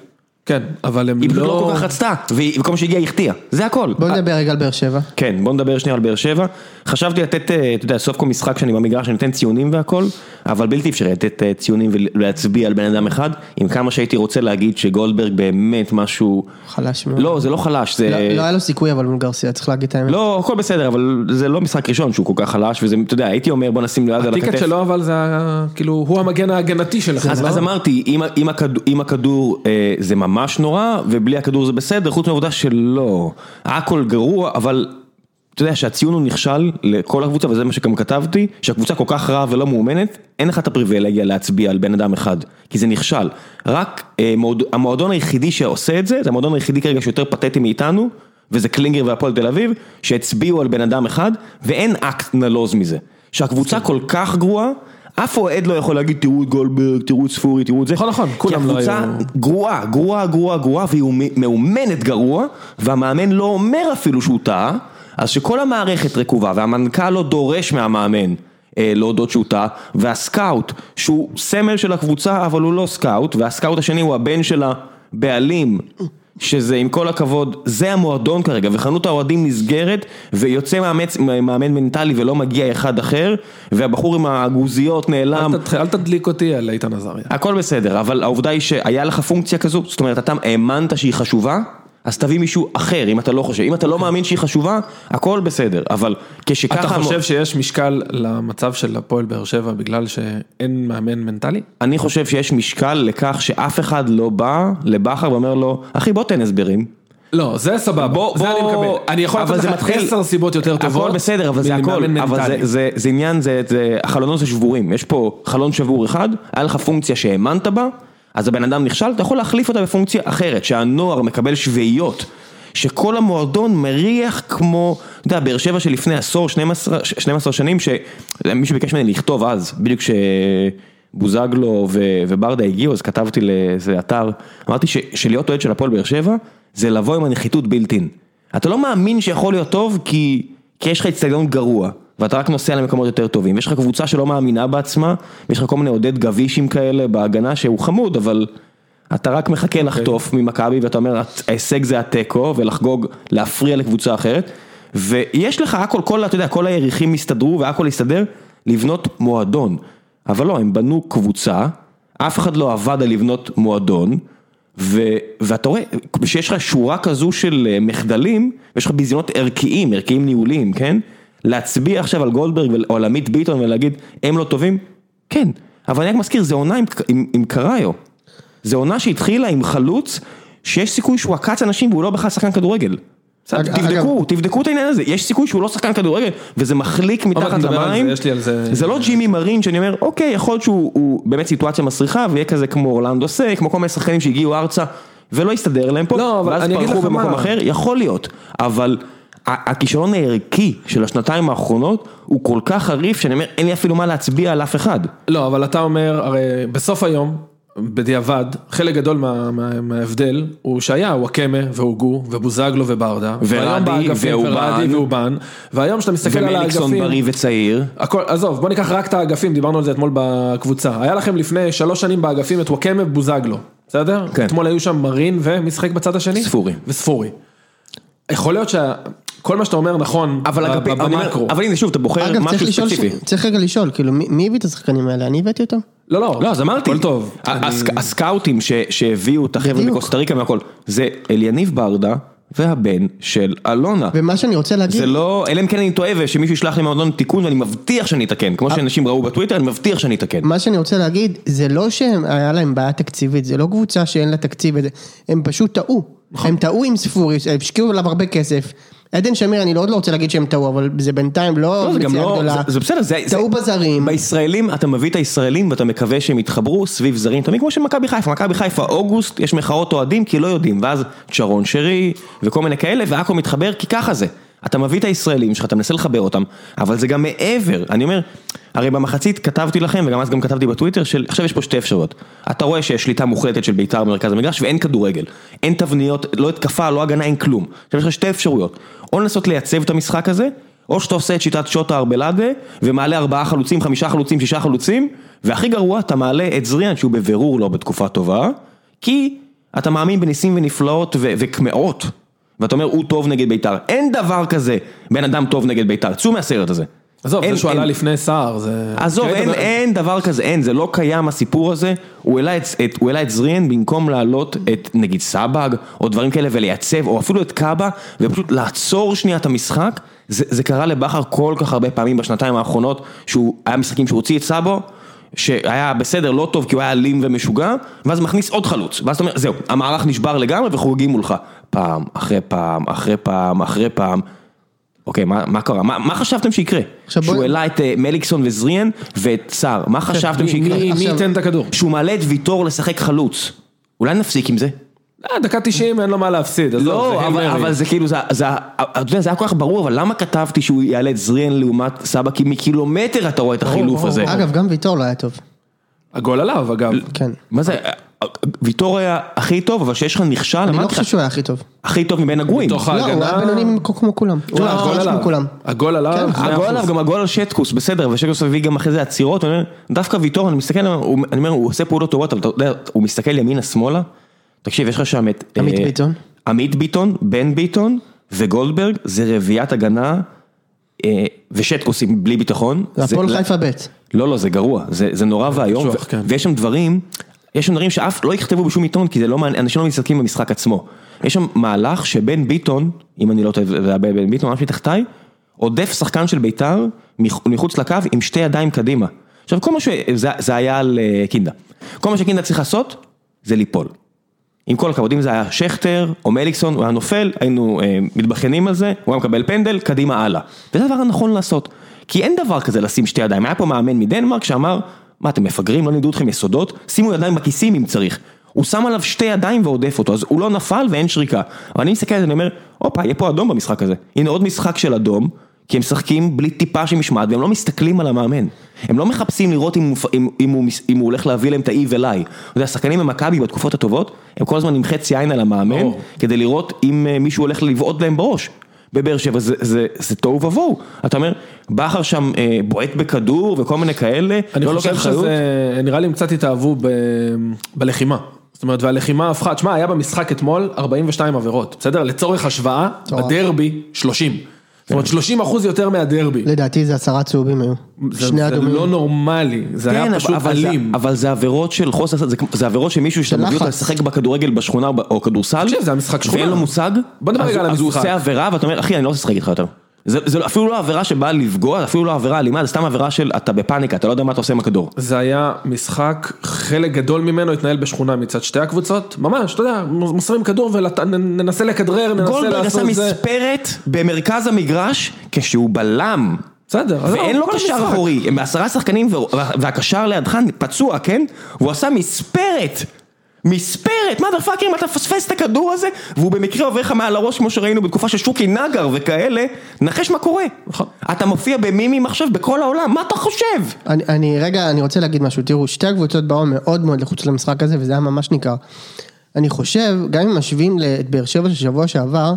Speaker 3: כן, אבל הם
Speaker 1: היא פשוט לא
Speaker 3: לא...
Speaker 1: כל כך רצתה, והיא- וכל מה שהגיעה היא החטיאה, זה הכל.
Speaker 2: בוא נדבר רגע על באר שבע.
Speaker 1: כן, בוא נדבר שנייה על באר שבע. חשבתי לתת, אה, אתה יודע, סוף כל משחק שאני במגרש, אני נותן ציונים והכל, אבל בלתי אפשרי לתת אה, ציונים ולהצביע על בן אדם אחד, עם כמה שהייתי רוצה להגיד שגולדברג באמת משהו...
Speaker 2: חלש מאוד.
Speaker 1: לא, זה לא חלש, זה...
Speaker 2: לא לא היה לו סיכוי אבל מול גרסיה, צריך להגיד את האמת.
Speaker 1: לא, הכל בסדר, אבל זה לא משחק ראשון שהוא כל כך חלש, וזה, אתה יודע, הייתי אומר בוא נשים ליד על הכתף.
Speaker 3: הטיקט שלו אבל זה כאילו, הוא המגן ההגנתי שלכם.
Speaker 1: אז,
Speaker 3: לא?
Speaker 1: אז אמרתי, הכדור, אם הכדור אה, זה ממש נורא, ובלי הכדור זה בסדר, חוץ מהעובדה שלא. הכל גרוע, אבל אתה יודע שהציון הוא נכשל לכל הקבוצה, וזה מה שגם כתבתי, שהקבוצה כל כך רעה ולא מאומנת, אין לך את הפריבילגיה להצביע על בן אדם אחד, כי זה נכשל. רק אה, מועד, המועדון היחידי שעושה את זה, זה המועדון היחידי כרגע שיותר פתטי מאיתנו, וזה קלינגר והפועל תל אביב, שהצביעו על בן אדם אחד, ואין אקט נלוז מזה. שהקבוצה כל כך גרועה, אף אוהד לא יכול להגיד תראו את גולדברג, תראו את ספורי, תראו את זה.
Speaker 3: נכון, נכון,
Speaker 1: כי
Speaker 3: כולם לא
Speaker 1: הקבוצה
Speaker 3: היו-
Speaker 1: גרועה, גרועה, גרועה, גרועה, והיא מאומנת גרוע, והמאמן לא אומר אפילו שהוא טעה, אז שכל המערכת רקובה, והמנכ"ל לא דורש מהמאמן אה, להודות שהוא טעה, והסקאוט, שהוא סמל של הקבוצה, אבל הוא לא סקאוט, והסקאוט השני הוא הבן של הבעלים. שזה עם כל הכבוד, זה המועדון כרגע, וחנות האוהדים נסגרת, ויוצא מאמץ, מאמן מנטלי ולא מגיע אחד אחר, והבחור עם הקוביות נעלם.
Speaker 3: אל תתחיל- אל תדליק אותי על איתן עזריה.
Speaker 1: הכל בסדר, אבל העובדה היא שהיה לך פונקציה כזו, זאת אומרת, אתה האמנת שהיא חשובה, אז תביא מישהו אחר, אם אתה לא חושב. אם אתה לא מאמין שהיא חשובה, הכל בסדר, אבל כשככה...
Speaker 3: אתה חושב שיש משקל למצב של הפועל באר שבע בגלל שאין מאמן מנטלי?
Speaker 1: אני חושב שיש משקל לכך שאף אחד לא בא לבכר ואומר לו, אחי בוא תן הסברים.
Speaker 3: לא, זה סבבה,
Speaker 1: בוא,
Speaker 3: זה אני
Speaker 1: בוא,
Speaker 3: מקבל. אני יכול לתת לך
Speaker 1: מתחיל-
Speaker 3: עשר סיבות יותר טובות.
Speaker 1: הכל בסדר, אבל זה הכל, אבל זה. זה, זה עניין, זה, זה, החלונות זה שבורים, יש פה חלון שבור אחד, היה לך פונקציה שהאמנת בה, אז הבן אדם נכשל, אתה יכול להחליף אותה בפונקציה אחרת, שהנוער מקבל שביעיות, שכל המועדון מריח כמו, אתה יודע, באר שבע שלפני עשור, 12, 12 שנים, שמישהו ביקש ממני לכתוב אז, בדיוק כשבוזגלו ו- וברדה הגיעו, אז כתבתי לאיזה אתר, אמרתי ש- שלהיות אוהד של הפועל באר שבע, זה לבוא עם הנחיתות בילטין. אתה לא מאמין שיכול להיות טוב כי, כי יש לך אצטדיון גרוע, ואתה רק נוסע למקומות יותר טובים. יש לך קבוצה שלא מאמינה בעצמה, ויש לך כל מיני עודד גבישים כאלה בהגנה שהוא חמוד, אבל אתה רק מחכה לחטוף ממכבי, ואתה אומר, ההישג זה התיקו, ולחגוג, להפריע לקבוצה אחרת, ויש לך הכל, כל, אתה יודע, כל היריחים הסתדרו והכל הסתדר, לבנות מועדון. אבל לא, הם בנו קבוצה, אף אחד לא עבד על לבנות מועדון, ו, ואתה רואה, כשיש לך שורה כזו של אה, מחדלים, ויש לך ביזיונות ערכיים, ערכיים ניהוליים, כן? להצביע עכשיו על גולדברג ול- או על עמית ביטון ולהגיד, הם לא טובים? כן, אבל אני רק מזכיר, זה עונה עם, עם, עם קראיו. זה עונה שהתחילה עם חלוץ, שיש סיכוי שהוא עקץ אנשים והוא לא בכלל שחקן כדורגל. תבדקו, תבדקו את העניין הזה, יש סיכוי שהוא לא שחקן כדורגל, וזה מחליק מתחת למים.
Speaker 3: זה,
Speaker 1: לא ג'ימי מרין שאני אומר, אוקיי, יכול להיות שהוא הוא באמת סיטואציה מסריחה, ויהיה כזה כמו אורלנדו סק, כמו כל מיני שחקנים שהגיעו ארצה, ולא הסתדר להם פה,
Speaker 3: לא, אבל
Speaker 1: ואז
Speaker 3: אני אגיד
Speaker 1: פרחו במקום
Speaker 3: מה.
Speaker 1: אחר, יכול להיות, אבל הכישלון הערכי של השנתיים האחרונות, הוא כל כך חריף, שאני אומר, אין לי אפילו מה להצביע על אף אחד.
Speaker 3: לא, אבל אתה אומר, הרי בסוף היום, בדיעבד, חלק גדול מה, מה, מההבדל הוא שהיה וואקמה והוגו ובוזגלו וברדה.
Speaker 1: ורדי ואובן.
Speaker 3: ואובן. והיום כשאתה מסתכל על
Speaker 1: ומליקסון
Speaker 3: האגפים,
Speaker 1: בריא וצעיר.
Speaker 3: הכל, עזוב, בוא ניקח רק את האגפים, דיברנו על זה אתמול בקבוצה. היה לכם לפני שלוש שנים באגפים את וואקמה ובוזגלו, בסדר?
Speaker 1: כן.
Speaker 3: אתמול היו שם מרין ומי שיחק בצד השני?
Speaker 1: ספורי.
Speaker 3: וספורי. יכול להיות שכל מה שאתה אומר נכון,
Speaker 1: אבל
Speaker 3: במקרו.
Speaker 1: אבל הנה שוב, אתה בוחר משהו ספציפי.
Speaker 2: צריך רגע לשאול, כאילו, מי הביא את השחקנים האלה? אני הבאתי אותם?
Speaker 3: לא, לא,
Speaker 1: לא, אז אמרתי,
Speaker 3: הכל טוב.
Speaker 1: הסקאוטים ש- שהביאו את החבר'ה. מקוסטה ריקה והכל, זה אליניב ברדה והבן של אלונה.
Speaker 2: ומה שאני רוצה להגיד,
Speaker 1: זה לא, אלא אם כן אני טועה ושמישהו ישלח לי מהמועדון תיקון ואני מבטיח שאני אתקן, כמו שאנשים ראו בטוויטר, אני מבטיח שאני אתקן.
Speaker 2: מה שאני רוצה להגיד, זה לא שהיה להם בעיה תקציבית, זה לא קבוצה שאין לה תקציב הם פשוט טעו.
Speaker 1: נכון.
Speaker 2: הם טעו עם ספורי, הם השקיעו עליו הרבה כסף. עדן שמיר, אני עוד לא רוצה להגיד שהם טעו, אבל זה בינתיים לא
Speaker 1: לא,
Speaker 2: מציאה
Speaker 1: לא,
Speaker 2: גדולה.
Speaker 1: זה- בסדר. זה-
Speaker 2: טעו בזרים.
Speaker 1: בישראלים, אתה מביא את הישראלים ואתה מקווה שהם יתחברו סביב זרים, תמיד כמו שמכבי חיפה, מכבי חיפה אוגוסט, יש מחאות אוהדים כי לא יודעים, ואז צ'רון שרי וכל מיני כאלה, ועכו מתחבר כי ככה זה. אתה מביא את הישראלים שלך, אתה מנסה לחבר אותם, אבל זה גם מעבר, אני אומר, הרי במחצית כתבתי לכם, וגם אז גם כתבתי בטוויטר, של עכשיו יש פה שתי אפשרויות. אתה רואה שיש שליטה מוחלטת של בית"ר במרכז המגרש ואין כדורגל. אין תבניות, לא התקפה, לא הגנה, אין כלום. עכשיו יש לך שתי אפשרויות, או לנסות לייצב את המשחק הזה, או שאתה עושה את שיטת שוטה ארבלאדה, ומעלה ארבעה חלוצים, חמישה חלוצים, שישה חלוצים, והכי גרוע, אתה מעלה את זריאן שהוא בבירור לא בתקופה טובה, כי אתה מאמין בניסים ונפלאות וקמעות, ואתה אומר הוא טוב נגד בית"ר. אין דבר כזה בן אדם טוב נגד בית"ר, צאו מהסרט הזה.
Speaker 3: עזוב,
Speaker 1: אין-
Speaker 3: זה שהוא עלה לפני סער, זה...
Speaker 1: עזוב,
Speaker 3: כן,
Speaker 1: אין,
Speaker 3: אתה-
Speaker 1: אין דבר כזה, אין, זה לא קיים הסיפור הזה, הוא העלה את, את, הוא העלה את זריאן במקום להעלות את נגיד סבג, או דברים כאלה ולייצב, או אפילו את קאבה, ופשוט לעצור שנייה את המשחק, זה, זה קרה לבכר כל כך הרבה פעמים בשנתיים האחרונות, שהוא היה משחקים שהוא הוציא את סאבו, שהיה בסדר, לא טוב כי הוא היה אלים ומשוגע, ואז מכניס עוד חלוץ, ואז אתה אומר, זהו, המערך נשבר לגמרי וחוגגים מולך, פעם, אחרי פעם, אחרי פעם, אחרי פעם. אוקיי, מה מה קרה? מה מה חשבתם שיקרה? שהוא העלה את אה, מליקסון וזריאן ואת סער, מה חשבתם
Speaker 3: מי-
Speaker 1: שיקרה?
Speaker 3: מי- ייתן את הכדור?
Speaker 1: שהוא מעלה את ויטור לשחק חלוץ. אולי נפסיק עם זה?
Speaker 3: אה, דקה 90 אין לו מה להפסיד, זה
Speaker 1: לא,
Speaker 3: הייל
Speaker 1: אבל. אבל זה כאילו, זה, זה, אתה יודע, זה היה כל כך ברור, אבל למה כתבתי שהוא יעלה את זריאן לעומת סבא? כי מקילומטר אתה רואה את החילוף
Speaker 3: ברור,
Speaker 1: הזה.
Speaker 2: אגב, גם ויטור לא היה טוב.
Speaker 3: הגול עליו, אגב.
Speaker 2: כן.
Speaker 1: מה זה, ויטור היה הכי טוב, אבל שיש לך נכשל,
Speaker 2: אני לא חושב שהוא היה הכי טוב.
Speaker 1: הכי טוב מבין הגרועים.
Speaker 3: מתוך
Speaker 2: לא, הוא היה. בינוני כמו כולם.
Speaker 3: הגול עליו. הגול
Speaker 2: כן,
Speaker 1: הגול. עליו, גם הגול על שטקוס, בסדר, ושטקוס הביא גם אחרי זה עצירות, דווקא ויטור, אני מסתכל, אני אומר, הוא עושה פעולות טובות, אבל אתה יודע, הוא מסתכל ימינה שמאלה, תקשיב, יש לך שם את...
Speaker 2: עמית
Speaker 1: אה,
Speaker 2: ביטון.
Speaker 1: עמית ביטון, בן ביטון וגולדברג, זה רביעיית הגנה, אה, ושטקוס עם בלי ביטחון.
Speaker 2: זה הפועל חיפה ב'.
Speaker 1: לא, לא, זה גרוע, זה, זה נורא ואיום,
Speaker 3: כן.
Speaker 1: ויש שם דברים, יש שם דברים שאף לא יכתבו בשום עיתון, כי זה לא מעניין, אנשים לא מסתכלים במשחק עצמו. יש שם מהלך שבן ביטון, אם אני לא טועה, זה היה בן ביטון, ממש מתחתיי, עודף שחקן של ביתר מח- מחוץ לקו עם שתי ידיים קדימה. עכשיו, כל מה ש... זה, זה היה על אה, קינדה. כל מה שקינדה צריך לעשות, זה ליפול. עם כל הכבוד, אם זה היה שכטר או מליקסון, הוא היה נופל, היינו אה, מתבכיינים על זה, הוא היה מקבל פנדל, קדימה הלאה. וזה הדבר הנכון לעשות. כי אין דבר כזה לשים שתי ידיים. היה פה מאמן מדנמרק שאמר, מה אתם מפגרים, לא לימדו אתכם יסודות, שימו ידיים בכיסים אם צריך. הוא שם עליו שתי ידיים ועודף אותו, אז הוא לא נפל ואין שריקה. אבל אני מסתכל על זה, אני אומר, הופה, יהיה פה אדום במשחק הזה. הנה עוד משחק של אדום, כי הם משחקים בלי טיפה של משמעת, והם לא מסתכלים על המאמן. הם לא מחפשים לראות אם הוא, אם, אם הוא, אם הוא הולך להביא להם את ה-E ו-Lie. אתה יודע, השחקנים במכבי בתקופות הטובות, הם כל הזמן עם חצי עין על המאמן,
Speaker 3: ברור.
Speaker 1: כדי לראות אם אה, מישהו הולך לבעוט להם בראש. בבאר שבע זה, זה, זה תוהו ובוהו. אתה אומר, בכר שם אה, בועט בכדור וכל מיני כאלה,
Speaker 3: אני
Speaker 1: לא
Speaker 3: חושב
Speaker 1: לוקח אחריות.
Speaker 3: שזה, נראה לי הם קצת התאהבו ב... בלחימה. זאת אומרת, והלחימה הפכה, תשמע, היה במשחק אתמול 42 עבירות, בסדר? לצורך השוואה. בדרבי 30. זאת אומרת, 30 אחוז יותר מהדרבי.
Speaker 2: לדעתי זה עשרה צהובים היו.
Speaker 3: זה
Speaker 2: שני
Speaker 3: זה
Speaker 2: אדומים.
Speaker 3: לא נורמלי, זה
Speaker 1: כן,
Speaker 3: היה
Speaker 1: אבל-
Speaker 3: פשוט
Speaker 1: אבל זה-
Speaker 3: אלים.
Speaker 1: אבל זה עבירות של חוסר, זה, זה עבירות של מישהו שאתה מביא אותו
Speaker 2: לחץ.
Speaker 1: לשחק בכדורגל בשכונה או- כדורסל,
Speaker 3: תקשיב, זה המשחק שכונה.
Speaker 1: ואין לו מושג,
Speaker 3: בוא נדבר
Speaker 1: אז
Speaker 3: רגע
Speaker 1: הוא-
Speaker 3: על
Speaker 1: אז הוא
Speaker 3: המשחק.
Speaker 1: עושה עבירה ואתה אומר, אחי אני לא רוצה לשחק איתך יותר. זה, זה אפילו לא עבירה שבאה לפגוע, אפילו לא עבירה אלימה, זה סתם עבירה של אתה בפאניקה, אתה לא יודע מה אתה עושה עם הכדור.
Speaker 3: זה היה משחק, חלק גדול ממנו התנהל בשכונה מצד שתי הקבוצות, ממש, אתה יודע, מוסרים כדור וננסה לכדרר, ננסה
Speaker 1: גולדברג עשה
Speaker 3: לעשות זה.
Speaker 1: מספרת במרכז המגרש כשהוא בלם.
Speaker 3: בסדר,
Speaker 1: ואין
Speaker 3: לא,
Speaker 1: לו קשר. אחורי, הם בעשרה שחקנים וה- והקשר לידך פצוע, כן? והוא עשה מספרת. מספרת, מה דה פאקר, אם אתה מפספס את הכדור הזה, והוא במקרה עובר לך מעל הראש כמו שראינו בתקופה של שוקי נגר וכאלה, נחש מה קורה.
Speaker 3: נכון.
Speaker 1: אתה מופיע במימים עכשיו בכל העולם, מה אתה חושב?
Speaker 2: אני, אני רגע, אני רוצה להגיד משהו, תראו, שתי הקבוצות באו מאוד מאוד לחוץ למשחק הזה, וזה היה ממש ניכר. אני חושב, גם אם משווים את באר שבע של שבוע שעבר,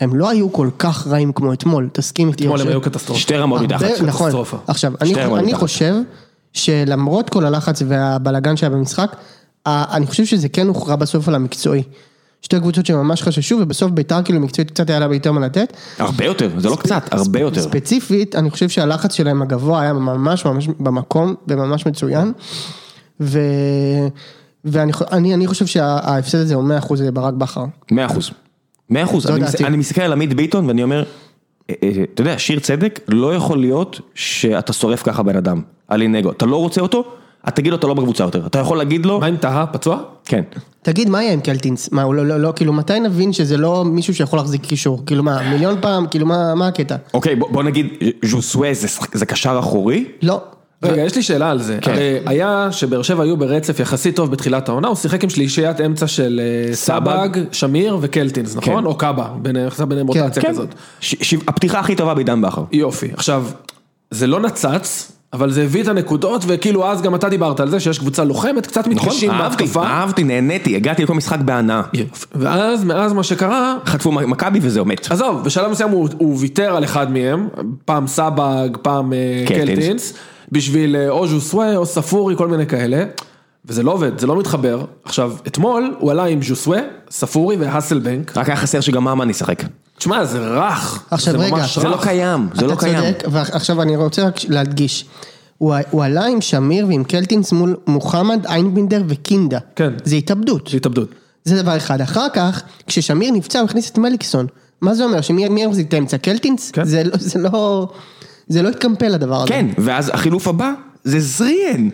Speaker 2: הם לא היו כל כך רעים כמו אתמול, תסכים איתי.
Speaker 3: אתמול הם? היו קטסטרופה.
Speaker 1: שתי רמות מתחת.
Speaker 2: נכון,
Speaker 3: קטסטרופה.
Speaker 2: עכשיו, אני. חושב שלמרות כל הלחץ והבלגן שהיה במשחק, אני חושב שזה כן הוכרע בסוף על המקצועי. שתי קבוצות שממש חששו, ובסוף ביתר כאילו מקצועית קצת היה לה יותר מה לתת.
Speaker 1: הרבה יותר, זה לא קצת, הרבה יותר.
Speaker 2: ספציפית, אני חושב שהלחץ שלהם הגבוה היה ממש ממש במקום וממש מצוין. ו... ואני אני, אני חושב שההפסד הזה הוא 100% ברק בכר.
Speaker 1: מאה אחוז. מאה אחוז.
Speaker 2: זו
Speaker 1: אני. מס- אני מסתכל על עמית ביטון ואני אומר, אה, אה, אתה יודע, שיר צדק, לא יכול להיות שאתה שורף ככה בן אדם, על אינגו. אתה לא רוצה אותו, אז תגיד לו אתה לא בקבוצה יותר. אתה יכול להגיד לו,
Speaker 3: מה עם טהה, פצוע?
Speaker 1: כן.
Speaker 2: תגיד, מה יהיה עם קלטינס? מה, הוא לא, לא, לא, כאילו, מתי נבין שזה לא מישהו שיכול להחזיק קישור? כאילו מה, מיליון פעם? כאילו מה, מה הקטע?
Speaker 1: אוקיי, בוא, בוא נגיד, ז'וסווה זה, זה קשר אחורי?
Speaker 2: לא.
Speaker 3: רגע, יש לי שאלה על זה.
Speaker 1: כן.
Speaker 3: הרי היה שבאר שבע היו ברצף יחסית טוב בתחילת העונה, הוא שיחק עם שלישיית אמצע של אה,
Speaker 1: סבג.
Speaker 3: שמיר וקלטינס, נכון?
Speaker 1: כן.
Speaker 3: או קאבה, ביניהם יחסה ביניהם רוטציה
Speaker 2: כן.
Speaker 3: כזאת.
Speaker 1: ש, ש, הפתיחה הכי טובה בעידן בכר.
Speaker 3: יופי. עכשיו, זה לא נצץ, אבל זה הביא את הנקודות, וכאילו אז גם אתה דיברת על זה שיש קבוצה לוחמת, קצת מתקשים
Speaker 1: נכון? אהבתי,
Speaker 3: בהתקפה.
Speaker 1: אהבתי, נהניתי, הגעתי לכל משחק בהנאה.
Speaker 3: ואז, מאז מה שקרה,
Speaker 1: חטפו מכבי וזהו, מת.
Speaker 3: עזוב, בשלב מסוים הוא, ויתר על אחד מהם, פעם סבג, פעם אה,
Speaker 1: קלטינס.
Speaker 3: קלטינס, בשביל אה, או ז'וסווה או ספורי, כל מיני כאלה, וזה לא עובד, זה לא מתחבר. עכשיו, אתמול הוא עלה עם ז'וסווה, ספורי והאסלבנק,
Speaker 1: רק היה חסר שגם ממן ישחק.
Speaker 3: תשמע, זה רך,
Speaker 2: עכשיו,
Speaker 3: זה
Speaker 2: רגע,
Speaker 3: ממש
Speaker 1: זה לא
Speaker 3: רך.
Speaker 1: קיים, זה לא קיים.
Speaker 2: אתה צודק, ועכשיו אני רוצה רק להדגיש. הוא, הוא עלה עם שמיר ועם קלטינס מול מוחמד, איינבינדר וקינדה.
Speaker 3: כן.
Speaker 2: זה התאבדות.
Speaker 3: זה התאבדות.
Speaker 2: זה דבר אחד. אחר כך, כששמיר נפצע, הוא הכניס את מליקסון. מה זה אומר? שמי מי מחזיק את האמצע? קלטינס?
Speaker 3: כן.
Speaker 2: זה, לא- זה לא... זה לא התקמפל הדבר הזה.
Speaker 1: כן, ואז החילוף הבא זה זריאן.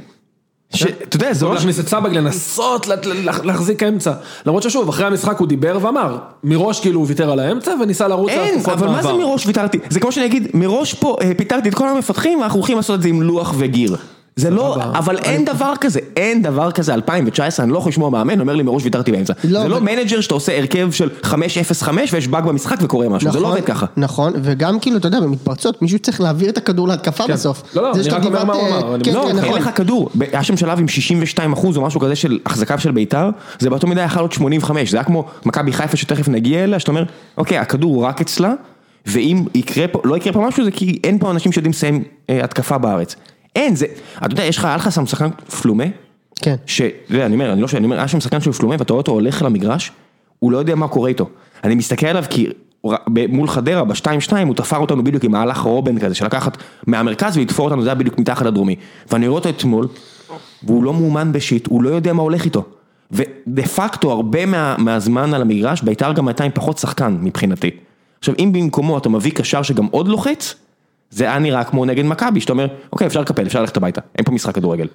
Speaker 1: שאתה יודע, זה לא...
Speaker 3: להכניס את סבג לנסות לה- לה- להחזיק אמצע. למרות ששוב, אחרי המשחק הוא דיבר ואמר, מראש כאילו הוא ויתר על האמצע וניסה לרוץ על
Speaker 1: אין,
Speaker 3: התקפות
Speaker 1: אבל מה זה
Speaker 3: מעבר.
Speaker 1: מראש ויתרתי? זה כמו שאני אגיד, מראש פה אה, פיטרתי את כל המפתחים ואנחנו הולכים לעשות את זה עם לוח וגיר. זה לא. אבל אין דבר כזה, אין דבר כזה, 2019, אני לא יכול לשמוע מאמן, אומר לי מראש ויתרתי באמצע.
Speaker 2: לא,
Speaker 1: זה לא מנג'ר שאתה עושה הרכב של 5-0-5 ויש באג במשחק וקורה משהו, זה לא עובד ככה.
Speaker 2: נכון, וגם כאילו, אתה יודע, במתפרצות, מישהו צריך להעביר את הכדור להתקפה בסוף.
Speaker 3: לא, לא, אני רק אומר מה הוא
Speaker 2: אה,
Speaker 3: אמר,
Speaker 2: כן,
Speaker 1: לא,
Speaker 2: כן,
Speaker 1: אין
Speaker 2: נכון.
Speaker 1: לך כדור, היה שם שלב עם 62 אחוז או משהו כזה של החזקה של בית"ר, זה באותו מידה יכול להיות 85, זה היה כמו מכבי חיפה שתכף נגיע אליה, שאתה אומר, אוקיי, הכדור הוא רק אצלה, ואם יקרה פה, לא יקרה פה משהו, זה כי אין פה אנשים שיודעים לסיים אה, התקפה בארץ. אין, זה, אתה יודע, יש לך, היה לך שם שחקן פלומה,
Speaker 2: כן.
Speaker 1: ש... אתה יודע, אני אומר, אני לא שאני אומר, היה שם שחקן שהוא פלומה ואתה רואה אותו הולך למגרש, הוא לא יודע מה קורה איתו. אני מסתכל עליו כי מול חדרה, ב-2-2, הוא תפר אותנו בדיוק עם מהלך רובן כזה, של לקחת מהמרכז ולתפור אותנו, זה היה בדיוק מתחת לדרומי. ואני רואה אותו אתמול, והוא לא מאומן בשיט, הוא לא יודע מה הולך איתו. ודה פקטו, הרבה מה, מהזמן על המגרש, בית"ר גם הייתה עם פחות שחקן מבחינתי. עכשיו, אם במקומו אתה מביא קשר שגם עוד לוחץ, זה היה נראה כמו נגד מכבי, שאתה אומר, אוקיי, אפשר לקפל, אפשר ללכת הביתה, אין פה משחק כדורגל.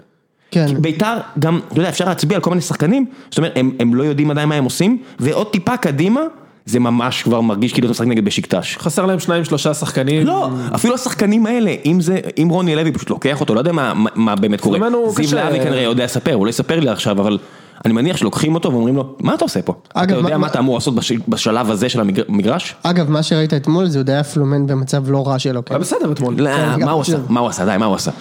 Speaker 2: כן.
Speaker 1: ביתר גם, אתה יודע, אפשר להצביע על כל מיני שחקנים, זאת אומרת, הם, הם לא יודעים עדיין מה הם עושים, ועוד טיפה קדימה, זה ממש כבר מרגיש כאילו אתה משחק נגד בשקטש.
Speaker 3: חסר להם שניים שלושה שחקנים.
Speaker 1: לא, אפילו השחקנים האלה, אם זה, אם רוני לוי פשוט לוקח אותו, לא יודע מה, מה, מה באמת קורה.
Speaker 3: פלומנו
Speaker 1: זיו
Speaker 3: קשה.
Speaker 1: להבי כנראה יודע לספר, הוא לא יספר לי עכשיו, אבל אני מניח שלוקחים אותו ואומרים לו, מה אתה עושה פה?
Speaker 2: אגב,
Speaker 1: אתה יודע
Speaker 2: מה-
Speaker 1: מה אתה אמור לעשות בש- בשלב הזה של המגרש?
Speaker 2: אגב, מה שראית אתמול זה עוד היה פלומן במצב לא רע שלו, כן.
Speaker 3: היה בסדר אתמול.
Speaker 1: לא,
Speaker 2: גם
Speaker 1: מה הוא עשה? מה הוא עשה? די, מה הוא עשה?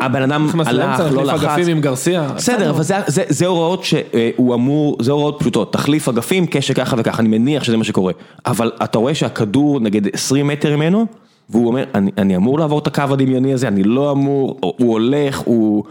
Speaker 1: הבן- אדם הלך, לא לחץ.
Speaker 3: אגפים עם גרסיה.
Speaker 1: בסדר, אבל זה- זה זה הוראות שהוא אמור, זה הוראות פשוטות, תחליף אגפים, קשר ככה וככה, אני מניח שזה מה שקורה. אבל אתה רואה שהכדור נגיד 20 מטר ממנו, והוא אומר, אני, אני אמור לעבור את הקו הדמיוני הזה, אני לא אמור, הוא הולך, הוא...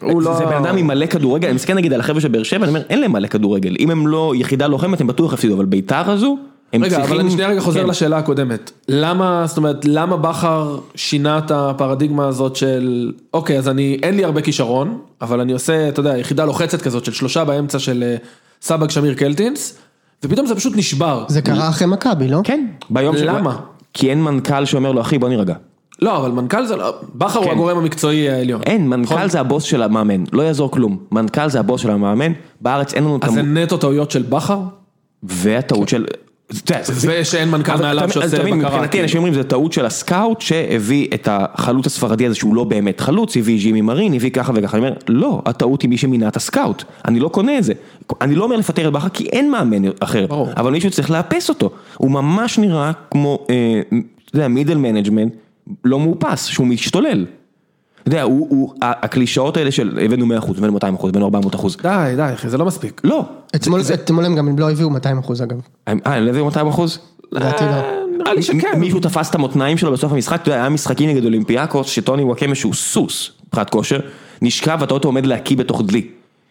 Speaker 3: הוא
Speaker 1: זה,
Speaker 3: לא-
Speaker 1: זה בן אדם עם מלא כדורגל, אני מסתכל נגיד על החבר'ה של באר שבע, אני אומר, אין להם מלא כדורגל, אם הם לא יחידה לוחמת, הם בטוח יפסידו, אבל ביתר הזו, הם
Speaker 3: רגע,
Speaker 1: צריכים...
Speaker 3: אבל אני שנייה רגע חוזר
Speaker 1: כן.
Speaker 3: לשאלה הקודמת. למה, זאת אומרת, למה בכר שינה את הפרדיגמה הזאת של, אוקיי, אז אני, אין לי הרבה כישרון, אבל אני עושה, אתה יודע, יחידה לוחצת כזאת של שלושה באמצע של אה, סבג שמיר קלטינס, ופתאום זה פשוט נשבר.
Speaker 2: זה קרה אחרי מכבי, לא?
Speaker 1: כן, ביום ש...
Speaker 3: למה?
Speaker 1: כי אין מנכ"ל שאומר לו, אחי, בוא נירגע.
Speaker 3: לא, אבל מנכ"ל זה לא, בכר הוא
Speaker 1: כן.
Speaker 3: הגורם המקצועי העליון.
Speaker 1: אין, מנכ"ל
Speaker 3: נכון?
Speaker 1: זה הבוס של המאמן, לא יעזור כלום. מנכ"ל זה הבוס של המאמן, בארץ אין לנו
Speaker 3: אז זה
Speaker 1: המ...
Speaker 3: נטו טעויות של בכר?
Speaker 1: והטעות של... אתה יודע, זה-
Speaker 3: ושאין מנכ"ל מעליו שעושה בקרה.
Speaker 1: מבחינתי
Speaker 3: כאילו.
Speaker 1: אנשים אומרים זה טעות של הסקאוט שהביא את החלוץ הספרדי הזה שהוא לא באמת חלוץ, הביא ג'ימי מרין, הביא ככה וככה, אני אומר, לא, הטעות היא מי שמינה את הסקאוט, אני לא קונה את זה, אני לא אומר לפטר את בכר כי אין מאמן אחר. אבל מישהו צריך לאפס אותו, הוא ממש נראה כמו, אה, אתה יודע, middle management, לא מאופס, שהוא משתולל. אתה יודע, הוא, הוא, הקלישאות האלה של הבאנו 100 אחוז, הבאנו 200 אחוז, הבאנו 400 אחוז,
Speaker 3: די, די, אחי, זה לא מספיק.
Speaker 1: לא.
Speaker 2: אתמול הם גם לא הביאו 200 אחוז אגב.
Speaker 1: אה, הם לא הביאו 200 אחוז?
Speaker 2: לדעתי לא.
Speaker 3: נראה לי שכן.
Speaker 1: מישהו תפס את המותניים שלו בסוף המשחק, אתה יודע, היה משחקים נגד אולימפיאקוס, שטוני נוואקמה שהוא סוס, מבחינת כושר, נשכב ואתה אותו עומד להקיא בתוך דלי.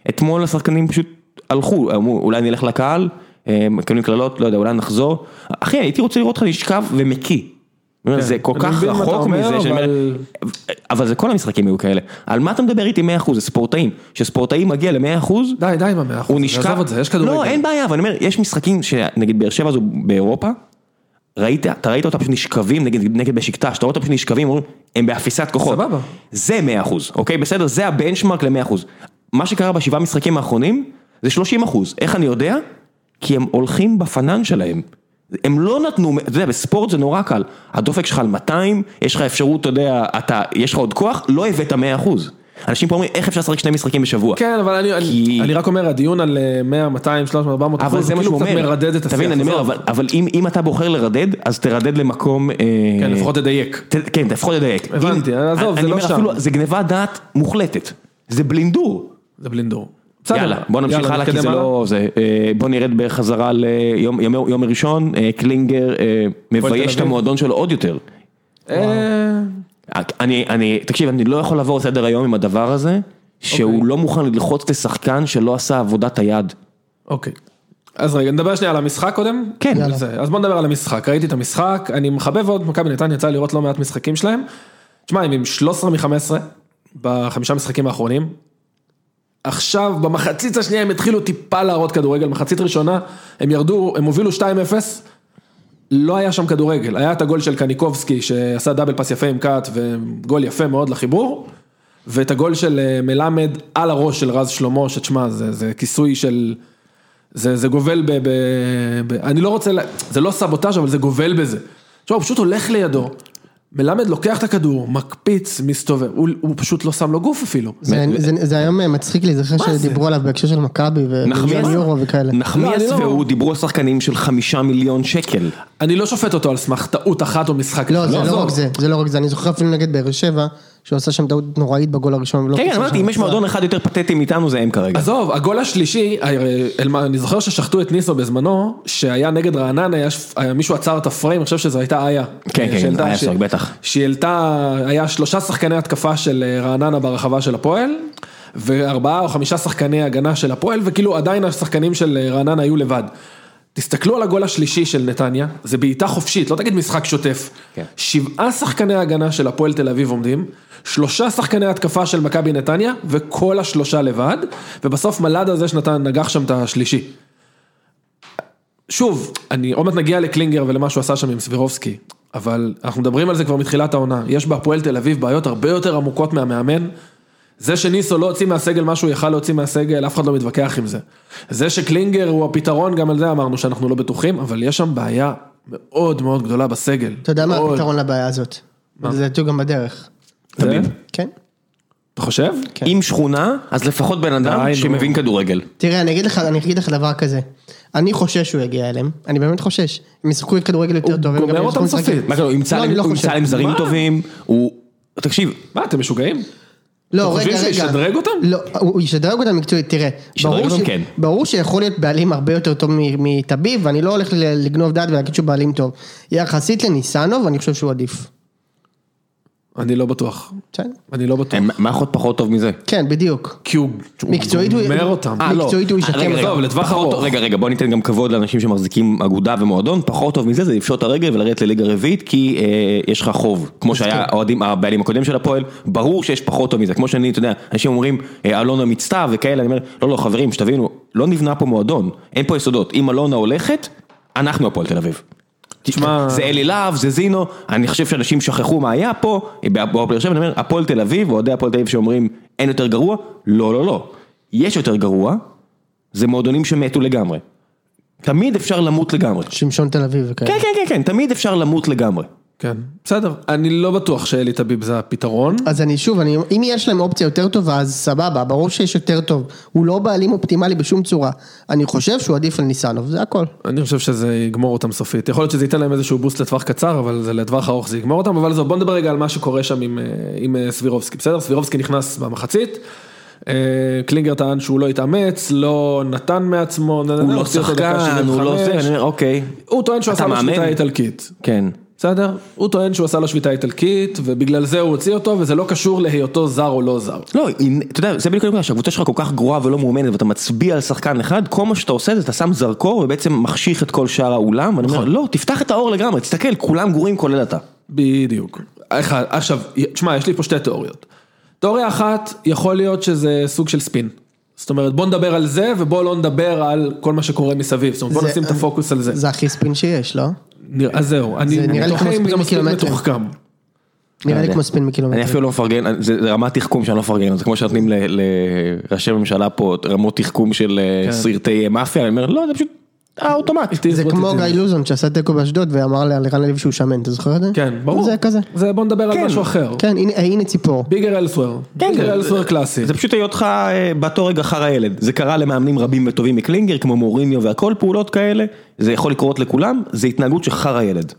Speaker 1: אתמול השחקנים פשוט הלכו, אמרו אולי נלך לקהל, אה, מקבלים קללות, לא יודע, אולי נחזור. אחי, הייתי רוצה לראות אותך נשכב ומקיא. אומר, זה כל כך רחוק מזה,
Speaker 3: אבל-
Speaker 1: זה כל המשחקים היו כאלה. על מה אתה מדבר איתי 100%? זה ספורטאים. כשספורטאי מגיע ל-100%,
Speaker 3: די, די עם המאה אחוז.
Speaker 1: הוא נשכב,
Speaker 3: עזוב את זה, יש כדורגל.
Speaker 1: לא אין בעיה, אבל אני אומר, יש משחקים שנגיד באר שבע זו באירופה, ראית, אתה ראית אותם פשוט נשכבים נגד, נגד בשקטש, אתה רואה אותם פשוט נשכבים, אומרים, הם באפיסת כוחות,
Speaker 3: סבבה.
Speaker 1: זה 100%, אוקיי, בסדר, זה הבנצ'מרק ל-100%, מה שקרה בשבעה משחקים האחרונים, זה 30%, איך אני יודע? כי הם הולכים בפנן שלהם. הם לא נתנו, אתה יודע, בספורט זה נורא קל, הדופק שלך על 200, יש לך אפשרות, אתה יודע, אתה, יש לך עוד כוח, לא הבאת 100%. אנשים פה אומרים, איך אפשר לשחק שני משחקים בשבוע?
Speaker 3: כן, אבל אני, אני,
Speaker 1: כי-
Speaker 3: אני רק אומר, הדיון על אה, 100, 200, 300, 400
Speaker 1: אבל
Speaker 3: אחוז,
Speaker 1: זה
Speaker 3: כאילו קצת
Speaker 1: אומר,
Speaker 3: מרדד את השיח.
Speaker 1: תבין, אני אומר,
Speaker 3: עזוב.
Speaker 1: אבל, אבל אם, אם אתה בוחר לרדד, אז תרדד למקום, אה,
Speaker 3: כן, לפחות תדייק.
Speaker 1: ת, כן, לפחות תדייק.
Speaker 3: הבנתי,
Speaker 1: אם-
Speaker 3: עזוב,
Speaker 1: אני
Speaker 3: זה לא
Speaker 1: אומר,
Speaker 3: שם.
Speaker 1: אפילו, זה גניבת דעת מוחלטת, זה בלינדור.
Speaker 3: זה בלינדור. בסדר.
Speaker 1: יאללה, בוא נמשיך הלאה, כי זה. לא, זה, אה, בוא נרד בחזרה ליום יום, יום ראשון, אה, קלינגר אה, מבייש את. המועדון שלו עוד יותר. אני, אני, תקשיב, אני לא יכול לעבור לסדר היום עם הדבר הזה, שהוא
Speaker 3: אוקיי.
Speaker 1: לא מוכן ללחוץ לשחקן שלא עשה עבודת היד.
Speaker 3: אוקיי. אז רגע, נדבר שנייה על המשחק קודם.
Speaker 1: כן.
Speaker 2: יאללה.
Speaker 3: אז בוא נדבר על המשחק, ראיתי את המשחק, אני מחבב עוד, מכבי נתניה יצא לראות לא מעט משחקים שלהם. תשמע, הם עם 13 מ-15 בחמישה משחקים האחרונים. עכשיו, במחצית השנייה הם התחילו טיפה להראות כדורגל, מחצית ראשונה, הם ירדו, הם הובילו 2-0, לא היה שם כדורגל, היה את הגול של קניקובסקי שעשה דאבל פס יפה עם קאט וגול יפה מאוד לחיבור, ואת הגול של אה, מלמד על הראש של רז שלמה, שתשמע, זה, זה כיסוי של... זה, זה גובל ב, ב, ב... אני לא רוצה, זה לא סבוטאז' אבל זה גובל בזה. תשמע, הוא פשוט הולך לידו, מלמד לוקח את הכדור, מקפיץ, מסתובב, הוא, הוא פשוט לא שם לו גוף אפילו.
Speaker 2: זה- זה- זה היום מצחיק לי, זוכר? שדיברו עליו בהקשר של מכבי ויורו וכאלה.
Speaker 3: לא,
Speaker 1: נחמיאס
Speaker 3: אני לא-
Speaker 1: והוא דיברו על שחקנים של חמישה מיליון שקל.
Speaker 3: אני לא שופט אותו על סמך טעות אחת או משחק
Speaker 2: לא,
Speaker 3: אחד.
Speaker 2: זה לא. רק זה, זה לא רק זה, אני זוכר אפילו נגד באר שבע, שהוא עשה שם טעות נוראית בגול הראשון.
Speaker 1: כן, כן, אמרתי, אם יש. מועדון אחד יותר פתטי מאיתנו זה הם כרגע.
Speaker 3: עזוב, הגול השלישי, אה, אלמה- אני זוכר ששחטו את ניסו בזמנו, שהיה נגד רעננה, מישהו עצר את הפריים, אני חושב שזו הייתה איה.
Speaker 1: כן, כן, איה
Speaker 3: ש-
Speaker 1: סורק, בטח.
Speaker 3: שהיא העלתה, היה שלושה שחקני התקפה של אה, רעננה ברחבה של הפועל, וארבעה או חמישה שחקני הגנה של הפועל, וכאילו עדיין השחקנים של אה, רעננה היו לבד. תסתכלו על הגול השלישי של נתניה, זה בעיטה חופשית, לא תגיד משחק שוטף.
Speaker 1: כן.
Speaker 3: שבעה שחקני הגנה של הפועל תל אביב עומדים, שלושה שחקני התקפה של מכבי נתניה, וכל השלושה לבד, ובסוף מלאדה הזה שנתן, נגח שם את השלישי. שוב, אני עוד מעט נגיע לקלינגר ולמה שהוא עשה שם עם סבירובסקי, אבל אנחנו מדברים על זה כבר מתחילת העונה, יש בהפועל תל אביב בעיות הרבה יותר עמוקות מהמאמן. זה שניסו לא הוציא מהסגל מה שהוא יכל להוציא מהסגל, אף אחד לא מתווכח עם זה. זה שקלינגר הוא הפתרון, גם על זה אמרנו שאנחנו לא בטוחים, אבל יש שם בעיה מאוד מאוד גדולה בסגל.
Speaker 2: אתה יודע מה. הפתרון לבעיה הזאת? זה לדעתי גם בדרך.
Speaker 1: תמיד.
Speaker 2: כן.
Speaker 3: אתה חושב?
Speaker 1: אם שכונה, אז לפחות בן אדם. שמבין כדורגל.
Speaker 2: תראה, אני אגיד לך, אני אגיד לך דבר כזה. אני חושש שהוא יגיע אליהם, אני באמת חושש. הם ישחקו כדורגל יותר טוב. הם
Speaker 3: גומר
Speaker 2: גם
Speaker 3: אותם. סופית.
Speaker 1: מה הוא ימצא להם-
Speaker 2: לא
Speaker 1: הוא זרים
Speaker 3: מה?
Speaker 1: טובים, הוא... תקשיב,
Speaker 3: מה, אתם משוגעים?
Speaker 2: לא,
Speaker 3: אתם
Speaker 2: רגע,
Speaker 3: חושבים
Speaker 2: רגע.
Speaker 3: שהוא ישדרג אותם?
Speaker 2: לא, הוא ישדרג אותם מקצועית, תראה.
Speaker 1: ישדרג אותם,
Speaker 2: ש-
Speaker 1: כן.
Speaker 2: ברור שיכול להיות בעלים הרבה יותר טוב מ- מטביב, ואני לא הולך לגנוב דעת ולהגיד שהוא בעלים טוב. יחסית לניסנוב, אני חושב שהוא עדיף.
Speaker 3: אני לא בטוח.
Speaker 2: בסדר?
Speaker 3: אני לא בטוח.
Speaker 1: מה יכול להיות פחות טוב מזה?
Speaker 2: כן, בדיוק.
Speaker 3: כי הוא הוא
Speaker 2: מקצועית הוא-
Speaker 3: גומר אותם.
Speaker 2: אה, מקצועית הוא ישקם
Speaker 1: רגע,
Speaker 2: אותם.
Speaker 1: רגע,
Speaker 3: טוב, לטווח
Speaker 1: פחות
Speaker 3: ארוך.
Speaker 1: רגע, רגע, בוא ניתן גם כבוד לאנשים שמחזיקים אגודה ומועדון, פחות טוב מזה זה לפשוט את הרגל ולרדת לליגה רביעית, כי אה, יש לך חוב, כמו שהיה האוהדים, הבעלים הקודם של הפועל, ברור שיש פחות טוב מזה, כמו שאני, אתה יודע, אנשים אומרים, אה, אלונה מצטע וכאלה, אני אומר, לא, לא, חברים, שתבינו, לא נבנה פה מועדון, אין פה יסודות, אם אלונה הולכת, אנחנו הפועל תל אביב.
Speaker 3: תשמע-
Speaker 1: זה אלי להב, זה זינו, אני חושב שאנשים שכחו מה היה פה, בהפועל באר שבע, אני אומר, הפועל תל אביב, אוהדי הפועל תל אביב שאומרים, אין יותר גרוע, לא, לא, לא, יש יותר גרוע, זה מועדונים שמתו לגמרי. תמיד אפשר למות לגמרי.
Speaker 2: שמשון תל אביב וכאלה.
Speaker 1: כן, כן, כן, כן, תמיד אפשר למות לגמרי.
Speaker 3: כן, בסדר. אני לא בטוח שאלי טביב זה הפתרון.
Speaker 2: אז אני שוב, אני, אם יש להם אופציה יותר טובה, אז סבבה, ברור שיש יותר טוב. הוא לא בעלים אופטימלי בשום צורה. אני חושב שהוא עדיף על ניסנוב, זה הכל.
Speaker 3: אני חושב שזה יגמור אותם סופית. יכול להיות שזה ייתן להם איזשהו בוסט לטווח קצר, אבל זה לטווח ארוך זה יגמור אותם. אבל עזוב, בוא נדבר רגע על מה שקורה שם עם, אה, עם אה, סבירובסקי. בסדר? סבירובסקי נכנס במחצית. אה, קלינגר טען שהוא לא התאמץ, לא נתן מעצמו,
Speaker 1: הוא לא שחקן, הוא לא זה, אני אומר, אוקיי.
Speaker 3: הוא טוען שהוא עשה? שביתה איטלקית.
Speaker 1: כן.
Speaker 3: בסדר? הוא טוען שהוא עשה לו שביתה איטלקית, ובגלל זה הוא הוציא אותו, וזה לא קשור להיותו זר או לא זר.
Speaker 1: לא, אתה יודע, זה בדיוק הנקודה, שהקבוצה שלך כל כך גרועה ולא מאומנת, ואתה מצביע על שחקן אחד, כל מה שאתה עושה זה אתה שם זרקור ובעצם מחשיך את כל שאר האולם, ואני אומר, לא, תפתח את האור לגמרי, תסתכל, כולם גרועים כולל אתה.
Speaker 3: בדיוק. אחד, עכשיו, תשמע, יש לי פה שתי תיאוריות. תיאוריה אחת, יכול להיות שזה סוג של ספין. זאת אומרת, בוא נדבר על זה, ובוא לא נדבר על כל מה שקורה מסביב. זאת אומרת, בוא
Speaker 2: זה-
Speaker 3: נשים את הפוקוס על זה.
Speaker 2: זה הכי ספין שיש, לא?
Speaker 3: נראה- אז זהו, אני תוהה
Speaker 2: כמו
Speaker 3: אם זה מספיק. מתוחכם.
Speaker 2: נראה לי
Speaker 1: יודע.
Speaker 2: כמו ספין מקילומטר.
Speaker 1: אני אפילו לא מפרגן, זה רמת תחכום שאני לא מפרגן, זה כמו שנותנים ל- לראשי ממשלה פה רמות תחכום של אה, סרטי מאפיה, אני אומר, לא, זה פשוט האוטומט.
Speaker 2: זה כמו גיא לוזון שעשה תיקו באשדוד ואמר לערן לוי שהוא שמן, אתה זוכר את זה?
Speaker 3: כן, ברור.
Speaker 2: זה כזה.
Speaker 3: זה בוא נדבר על
Speaker 1: כן.
Speaker 3: משהו אחר.
Speaker 2: כן, הנה- ציפור.
Speaker 3: ביגר אלסוור.
Speaker 1: כן,
Speaker 3: ביגר אלסוור קלאסי.
Speaker 1: זה פשוט היותך אה, באותו רגע חרא ילד, זה קרה למאמנים רבים וטובים מקלינגר, כמו מוריניו והכל, פעולות כאלה, זה יכול לקרות לכולם, זה התנהגות של חרא ילד.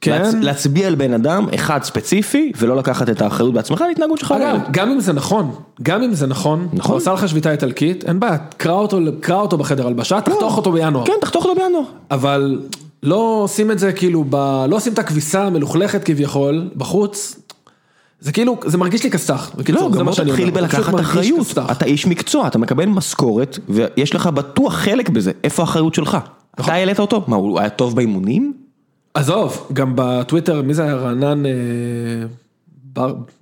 Speaker 3: כן.
Speaker 1: להצ- להצביע על בן אדם אחד ספציפי, ולא לקחת את האחריות בעצמך, זה התנהגות של חרא
Speaker 3: אגב. גם אם זה נכון, גם אם זה נכון,
Speaker 1: נכון.
Speaker 3: עשה לך שביתה איטלקית, אין בעיה, קרא אותו, קרא אותו בחדר הלבשה, תחתוך אותו בינואר.
Speaker 1: כן, תחתוך אותו בינואר.
Speaker 3: אבל לא עושים את זה כאילו, ב... לא עושים את הכביסה המלוכלכת כביכול, בחוץ, זה כאילו, זה מרגיש לי כסת"ח.
Speaker 1: לא, גם בוא
Speaker 3: שאני
Speaker 1: תתחיל בלקחת אחריות,
Speaker 3: כסת"ח.
Speaker 1: אתה איש מקצוע, אתה מקבל משכורת, ויש לך בטוח חלק בזה, איפה האחריות שלך?
Speaker 3: נכון.
Speaker 1: אתה העלית אותו? מה, הוא היה טוב באימונים?
Speaker 3: עזוב, גם בטוויטר, מי זה היה רענן, אה,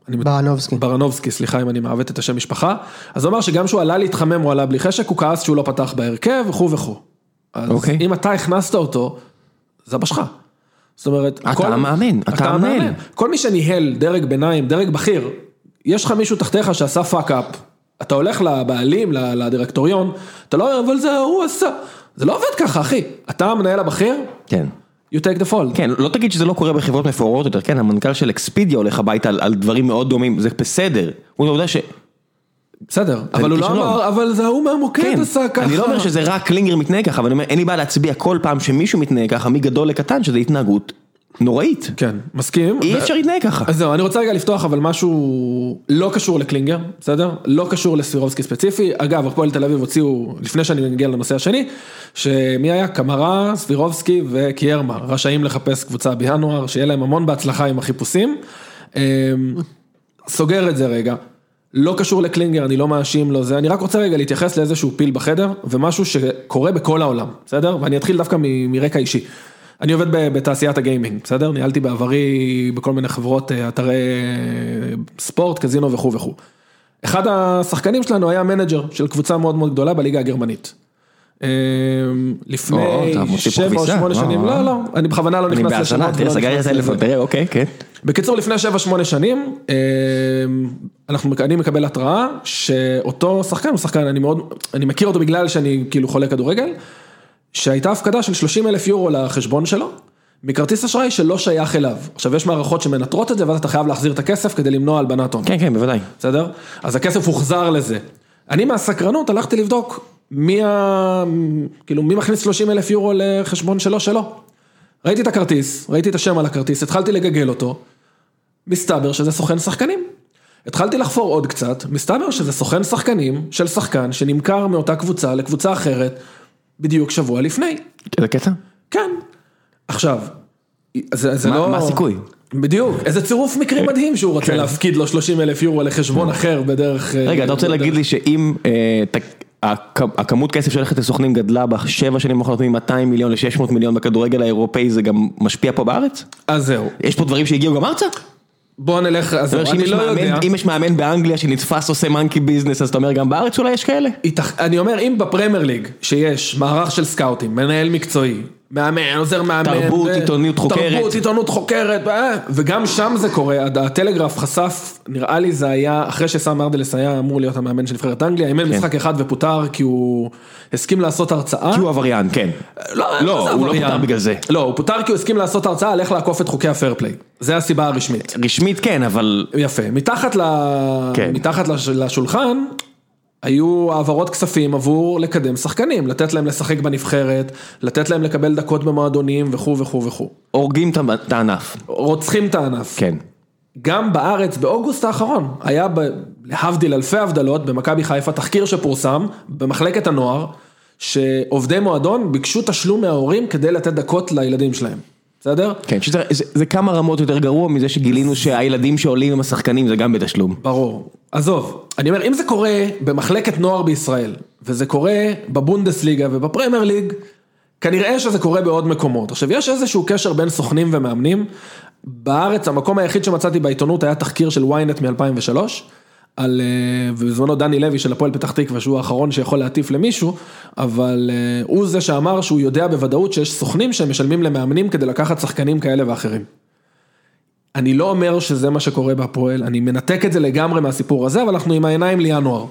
Speaker 2: ברנובסקי.
Speaker 3: ברנובסקי, סליחה אם אני מעוות את השם משפחה, אז הוא אמר שגם כשהוא עלה להתחמם הוא עלה בלי חשק, הוא כעס שהוא לא פתח בהרכב וכו' וכו'. אז
Speaker 1: אוקיי.
Speaker 3: אם אתה הכנסת אותו, זה אבא שלך. זאת אומרת,
Speaker 1: אתה המאמן, אתה המנהל.
Speaker 3: כל מי שניהל דרג ביניים, דרג בכיר, יש לך מישהו תחתיך שעשה fuck up, אתה הולך לבעלים, לדירקטוריון, אתה לא אומר, אבל זה הוא עשה, זה לא עובד ככה, אחי. אתה המנהל הבכיר,
Speaker 1: כן.
Speaker 3: You take the fall.
Speaker 1: כן, לא תגיד שזה לא קורה בחברות מפוארות יותר, כן, המנכ"ל של אקספידיה הולך הביתה על, על דברים מאוד דומים, זה בסדר. הוא יודע ש...
Speaker 3: בסדר, אבל הוא לא. אמר, אבל זה ההוא מהמוקד
Speaker 1: כן,
Speaker 3: עשה ככה.
Speaker 1: אני לא אומר שזה רק קלינגר מתנהג ככה, אבל אני אומר, אין לי בעיה להצביע כל פעם שמישהו מתנהג ככה, מגדול לקטן, שזה התנהגות נוראית.
Speaker 3: כן, מסכים.
Speaker 1: אי אפשר להתנהג ככה.
Speaker 3: אז זהו, אני רוצה רגע לפתוח אבל משהו לא קשור לקלינגר, בסדר? לא קשור לספירובסקי ספציפי. אגב, הפועל תל אביב הוציאו, לפני שאני מגיע לנושא השני, שמי היה? קמרה, ספירובסקי וקיירמה, רשאים לחפש קבוצה בינואר, שיהיה להם המון בהצלחה עם החיפושים. אמ, סוגר את זה רגע. לא קשור לקלינגר, אני לא מאשים לו זה, אני רק רוצה רגע להתייחס לאיזשהו פיל בחדר, ומשהו שקורה בכל העולם, בסדר? ואני אתחיל דווקא מרקע אישי. אני עובד בתעשיית ה gaming, בסדר? ניהלתי בעברי בכל מיני חברות, אה, אתרי אה, ספורט, קזינו וכו' וכו'. אחד השחקנים שלנו היה מנג'ר של קבוצה מאוד מאוד גדולה בליגה הגרמנית. אה, לפני שבע או שמונה שנים. לא, לא, אני בכוונה לא נכנס לשמות.
Speaker 1: תראה,
Speaker 3: ולא
Speaker 1: סגר את הטלפון. תראה, אוקיי, כן.
Speaker 3: בקיצור, לפני 7-8 שנים, אה, אנחנו, אני מקבל התראה שאותו שחקן, הוא שחקן, אני מכיר אותו בגלל שאני כאילו חולה כדורגל, שהייתה הפקדה של 30 אלף יורו לחשבון שלו, מכרטיס אשראי שלא שייך אליו. עכשיו, יש מערכות שמנטרות את זה, ואז אתה חייב להחזיר את הכסף כדי למנוע הלבנת הון.
Speaker 1: כן, כן, בוודאי.
Speaker 3: בסדר? אז הכסף הוחזר לזה. אני מהסקרנות הלכתי לבדוק מי ה... כאילו מי מכניס 30 אלף יורו לחשבון שלו שלו. ראיתי את הכרטיס, ראיתי את השם על הכרטיס, התחלתי לגגל אותו, מסתבר שזה סוכן שחקנים. התחלתי לחפור עוד קצת, מסתבר שזה סוכן שחקנים של שחקן שנמכר מאותה קבוצה לקבוצה אחרת בדיוק שבוע לפני.
Speaker 1: איזה קטע?
Speaker 3: כן. עכשיו, זה, זה
Speaker 1: מה-
Speaker 3: לא...
Speaker 1: מה הסיכוי?
Speaker 3: בדיוק, איזה צירוף מקרים מדהים שהוא רוצה להפקיד לו 30 אלף יורו לחשבון אחר בדרך...
Speaker 1: כן. רגע, אתה רוצה להגיד לי שאם אה, ת- הכ- הכמות כסף שהולכת לסוכנים גדלה בשבע שנים האחרונות מ-200 מיליון ל-600 מיליון בכדורגל האירופאי, זה גם משפיע פה בארץ?
Speaker 3: אז זהו,
Speaker 1: יש פה דברים שהגיעו גם ארצה?
Speaker 3: בוא נלך, אז אני לא יודע,
Speaker 1: אם יש מאמן באנגליה שנתפס עושה מנקי ביזנס, אז אתה אומר גם בארץ אולי יש כאלה?
Speaker 3: אני אומר אם בפרמייר ליג שיש מערך של סקאוטים, מנהל מקצועי, מאמן, עוזר מאמן,
Speaker 1: תרבות, עיתונות חוקרת.
Speaker 3: תרבות, עיתונות חוקרת, אה, וגם שם זה קורה, הטלגרף חשף, נראה לי זה היה, אחרי שסם ארדלס היה אמור להיות המאמן של נבחרת אנגליה, אימן משחק אחד ופוטר כי הוא הסכים לעשות הרצאה.
Speaker 1: כי הוא עבריין, כן.
Speaker 3: לא,
Speaker 1: לא,
Speaker 3: זה
Speaker 1: הוא לא
Speaker 3: עבריין?
Speaker 1: פוטר בגלל זה.
Speaker 3: לא, הוא פוטר כי הוא הסכים לעשות הרצאה על איך לעקוף את חוקי ה fair play. זה הסיבה הרשמית.
Speaker 1: רשמית כן, אבל...
Speaker 3: יפה. מתחת, ל...
Speaker 1: כן.
Speaker 3: מתחת לש... לשולחן היו העברות כספים עבור לקדם שחקנים, לתת להם לשחק בנבחרת, לתת להם לקבל דקות במועדונים וכו' וכו' וכו'.
Speaker 1: הורגים את הענף.
Speaker 3: רוצחים את הענף.
Speaker 1: כן.
Speaker 3: גם בארץ באוגוסט האחרון היה. להבדיל אלפי הבדלות במכבי חיפה תחקיר שפורסם במחלקת הנוער שעובדי מועדון ביקשו תשלום מההורים כדי לתת דקות לילדים שלהם. בסדר?
Speaker 1: כן, שזה זה, זה כמה רמות יותר גרוע מזה שגילינו שהילדים שעולים עם השחקנים זה גם בתשלום.
Speaker 3: ברור. עזוב, אני אומר, אם זה קורה במחלקת נוער בישראל, וזה קורה בבונדסליגה ובפרמייר ליג, כנראה שזה קורה בעוד מקומות. עכשיו, יש איזשהו קשר בין סוכנים ומאמנים. בארץ, המקום היחיד שמצאתי בעיתונות היה תחקיר של ynet מ-2003, על, אה, ובזמנו דני לוי של הפועל פתח תקווה, שהוא האחרון שיכול להטיף למישהו, אבל אה, הוא זה שאמר שהוא יודע בוודאות שיש סוכנים שהם משלמים למאמנים כדי לקחת שחקנים כאלה ואחרים. אני לא אומר שזה מה שקורה בהפועל, אני מנתק את זה לגמרי מהסיפור הזה, אבל אנחנו עם העיניים לינואר,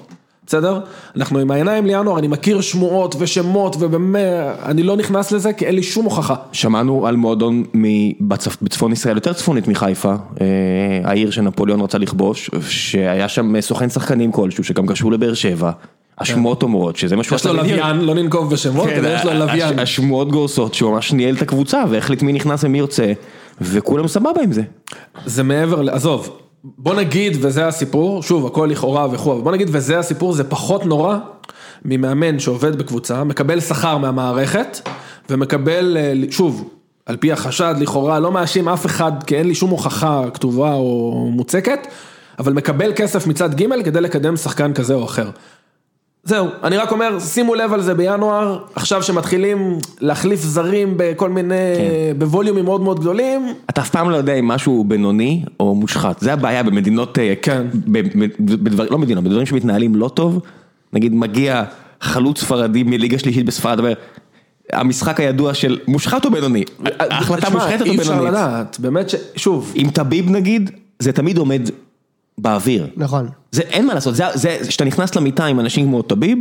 Speaker 3: בסדר? אנחנו עם העיניים לינואר, אני מכיר שמועות ושמות ובאמת, אני לא נכנס לזה כי אין לי שום הוכחה.
Speaker 1: שמענו על מועדון בצפון ישראל יותר צפונית מחיפה, אה, העיר שנפוליאון רצה לכבוש, שהיה שם סוכן שחקנים כלשהו שגם קשור לבאר שבע. השמועות אומרות שזה מה שהוא
Speaker 3: יש לו
Speaker 1: עשה.
Speaker 3: לוויין, לא ננקוב בשמות,
Speaker 1: כן,
Speaker 3: אבל יש לו לוויין.
Speaker 1: השמועות גורסות שהוא ממש ניהל את הקבוצה והחליט מי נכנס ומי יוצא, וכולם סבבה עם זה.
Speaker 3: זה מעבר, עזוב, בוא נגיד וזה הסיפור, שוב הכל לכאורה וכו', אבל בוא נגיד וזה הסיפור, זה פחות נורא ממאמן שעובד בקבוצה, מקבל שכר מהמערכת ומקבל, אה, שוב, על פי החשד לכאורה, לא מאשים אף אחד כי אין לי שום הוכחה כתובה או מוצקת, אבל מקבל כסף מצד ג' כדי לקדם שחקן כזה או אחר. זהו, אני רק אומר, שימו לב על זה בינואר, עכשיו שמתחילים להחליף זרים בכל מיני,
Speaker 1: כן.
Speaker 3: בווליומים מאוד מאוד גדולים,
Speaker 1: אתה אף פעם לא יודע אם משהו בינוני או מושחת, זה הבעיה במדינות, אה,
Speaker 3: כן.
Speaker 1: בדבר, לא מדינות, בדברים שמתנהלים לא טוב, נגיד מגיע חלוץ ספרדי מליגה שלישית בספרד, אומר, המשחק הידוע של מושחת או בינוני, ההחלטה מושחתת או
Speaker 3: אי אפשר
Speaker 1: בינונית,
Speaker 3: לדעת, באמת ש... שוב,
Speaker 1: עם טביב נגיד, זה תמיד עומד באוויר.
Speaker 2: נכון.
Speaker 1: זה אין מה לעשות, זה, זה, כשאתה נכנס למיטה עם אנשים כמו טביב,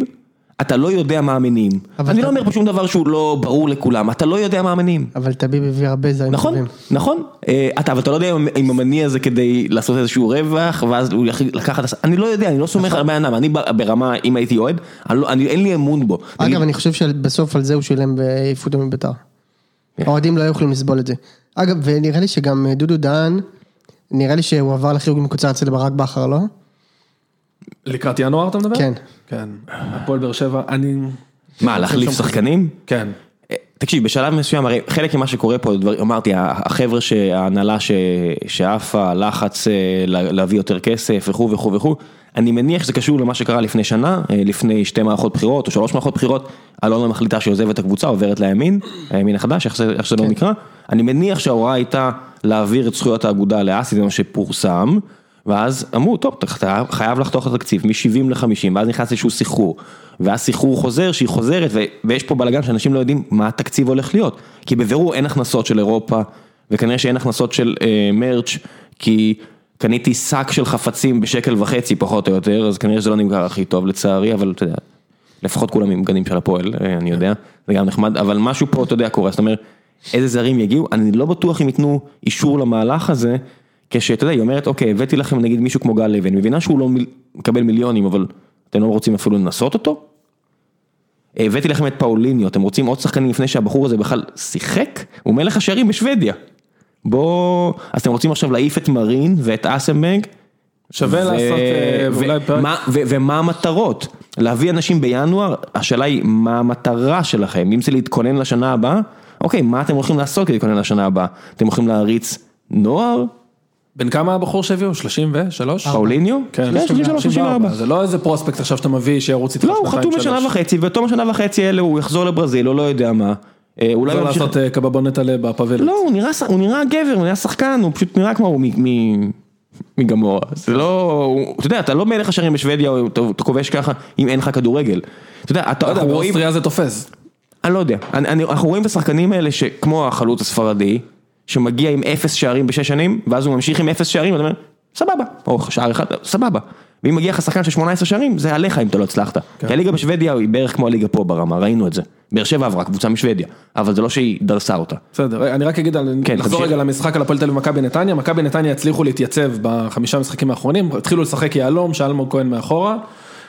Speaker 1: אתה לא יודע מה המניעים. אני לא אומר פה שום דבר שהוא לא ברור לכולם, אתה לא יודע מה המניעים.
Speaker 2: אבל טביב הביא הרבה זרים
Speaker 1: נכון,
Speaker 2: טובים.
Speaker 1: נכון, אה, אתה, אבל אתה לא יודע אם- המניע זה כדי לעשות איזשהו רווח, ואז הוא יח- לקחת, אני לא יודע, אני לא סומך
Speaker 2: נכון.
Speaker 1: על הבן אדם, אני ברמה, אם הייתי אוהד, לא- אין לי אמון בו.
Speaker 2: אגב, אני חושב שבסוף על זה הוא שילם והעיפו אותו מביתר.
Speaker 1: כן.
Speaker 2: האוהדים לא יכולים לסבול את זה. אגב, ונראה לי שגם דודו דהן, נראה לי שהוא עבר לחיוג מקוצר אצל ברק בכר, לא?
Speaker 3: לקראת ינואר אתה מדבר?
Speaker 2: כן.
Speaker 3: כן. הפועל באר שבע, אני...
Speaker 1: מה, להחליף שחקנים?
Speaker 3: כן.
Speaker 1: אה, תקשיב, בשלב מסוים, הרי חלק ממה שקורה פה, דבר, אמרתי, החבר'ה שההנהלה ש- שעפה, לחץ אה, לה- להביא יותר כסף וכו' וכו' וכו', אני מניח שזה קשור למה שקרה לפני שנה, אה, לפני שתי מערכות בחירות או שלוש מערכות בחירות, אלונה מחליטה שהיא עוזבת את הקבוצה, עוברת לימין, הימין החדש, איך זה, איך שזה לא נקרא, אני מניח שההוראה הייתה להעביר את זכויות האגודה לאסי, זה מה שפורסם, ואז אמרו, טוב, אתה חייב לחתוך את התקציב מ-70 ל-50, ואז נכנס איזשהו סחרור, ואז סחרור חוזר, שהיא חוזרת, ויש פה בלאגן שאנשים לא יודעים מה התקציב הולך להיות, כי בבירור אין הכנסות של אירופה, וכנראה שאין הכנסות של אה, מרץ', כי קניתי שק של חפצים בשקל וחצי פחות או יותר, אז כנראה שזה לא נמכר הכי טוב לצערי, אבל אתה יודע, לפחות כולם עם בגדים של הפועל, אה, אני יודע, זה גם נחמד, אבל משהו פה, אתה יודע, קורה, זאת אומרת, איזה זרים יגיעו, אני לא בטוח אם ייתנו אישור למהלך הזה, כשאתה יודע, היא אומרת, אוקיי, הבאתי לכם נגיד מישהו כמו גל לוי, אני מבינה שהוא לא מקבל מיליונים, אבל אתם לא רוצים אפילו לנסות אותו? הבאתי לכם את פאוליניו, אתם רוצים עוד שחקנים לפני שהבחור הזה בכלל שיחק? הוא מלך השערים בשוודיה. בוא, אז אתם רוצים עכשיו להעיף את מרין ואת אסנבנק?
Speaker 3: שווה לעשות, אה, ואולי פרק-
Speaker 1: ומה- ו- ומה המטרות? להביא אנשים בינואר, השאלה היא מה המטרה שלכם, אם זה להתכונן לשנה הבאה, אוקיי, מה אתם הולכים לעשות כדי להתכונן לשנה הבאה? אתם הולכים להריץ נוער?
Speaker 3: בן כמה הבחור שהביאו? 33?
Speaker 1: פאוליניו?
Speaker 3: כן,
Speaker 1: 33, 34.
Speaker 3: זה לא איזה פרוספקט עכשיו שאתה מביא שירוץ איתך
Speaker 1: לא, הוא
Speaker 3: שנתיים,
Speaker 1: חתום לשנה
Speaker 3: שלוש.
Speaker 1: וחצי, ובתום השנה וחצי האלה הוא יחזור לברזיל, או לא יודע מה. אה, אולי
Speaker 3: לא
Speaker 1: הוא ימשיך-
Speaker 3: לעשות אה, קבבונת עלה בפאבלט.
Speaker 1: לא, הוא נראה, הוא גבר, הוא נראה שחקן, הוא פשוט נראה כמו הוא מגמורה. זה לא, הוא- אתה יודע, אתה לא מלך השערים בשוודיה, או אתה אתה כובש ככה, אם אין לך כדורגל. אתה יודע, אתה,
Speaker 3: לא יודע,
Speaker 1: אנחנו רואים,
Speaker 3: באוסטריה זה תופס.
Speaker 1: אני לא יודע, אנחנו רואים את השחקנים האלה שכמו החלוץ הספרדי, שמגיע עם אפס שערים בשש שנים, ואז הוא ממשיך עם אפס שערים, ואתה אומר, סבבה, או שער אחד, סבבה. ואם מגיע לך שחקן של 18 שערים, זה עליך אם אתה לא הצלחת. כי הליגה בשוודיה היא בערך כמו הליגה פה ברמה, ראינו את זה. באר שבע עברה קבוצה משוודיה, אבל זה לא שהיא דרסה אותה.
Speaker 3: בסדר, אני רק אגיד,
Speaker 1: כן,
Speaker 3: נחזור
Speaker 1: תמשיך.
Speaker 3: רגע למשחק על הפועל תל אביב ומכבי נתניה, מכבי נתניה הצליחו להתייצב בחמישה משחקים האחרונים, התחילו לשחק יהלום, שאלמוג כהן מאחורה,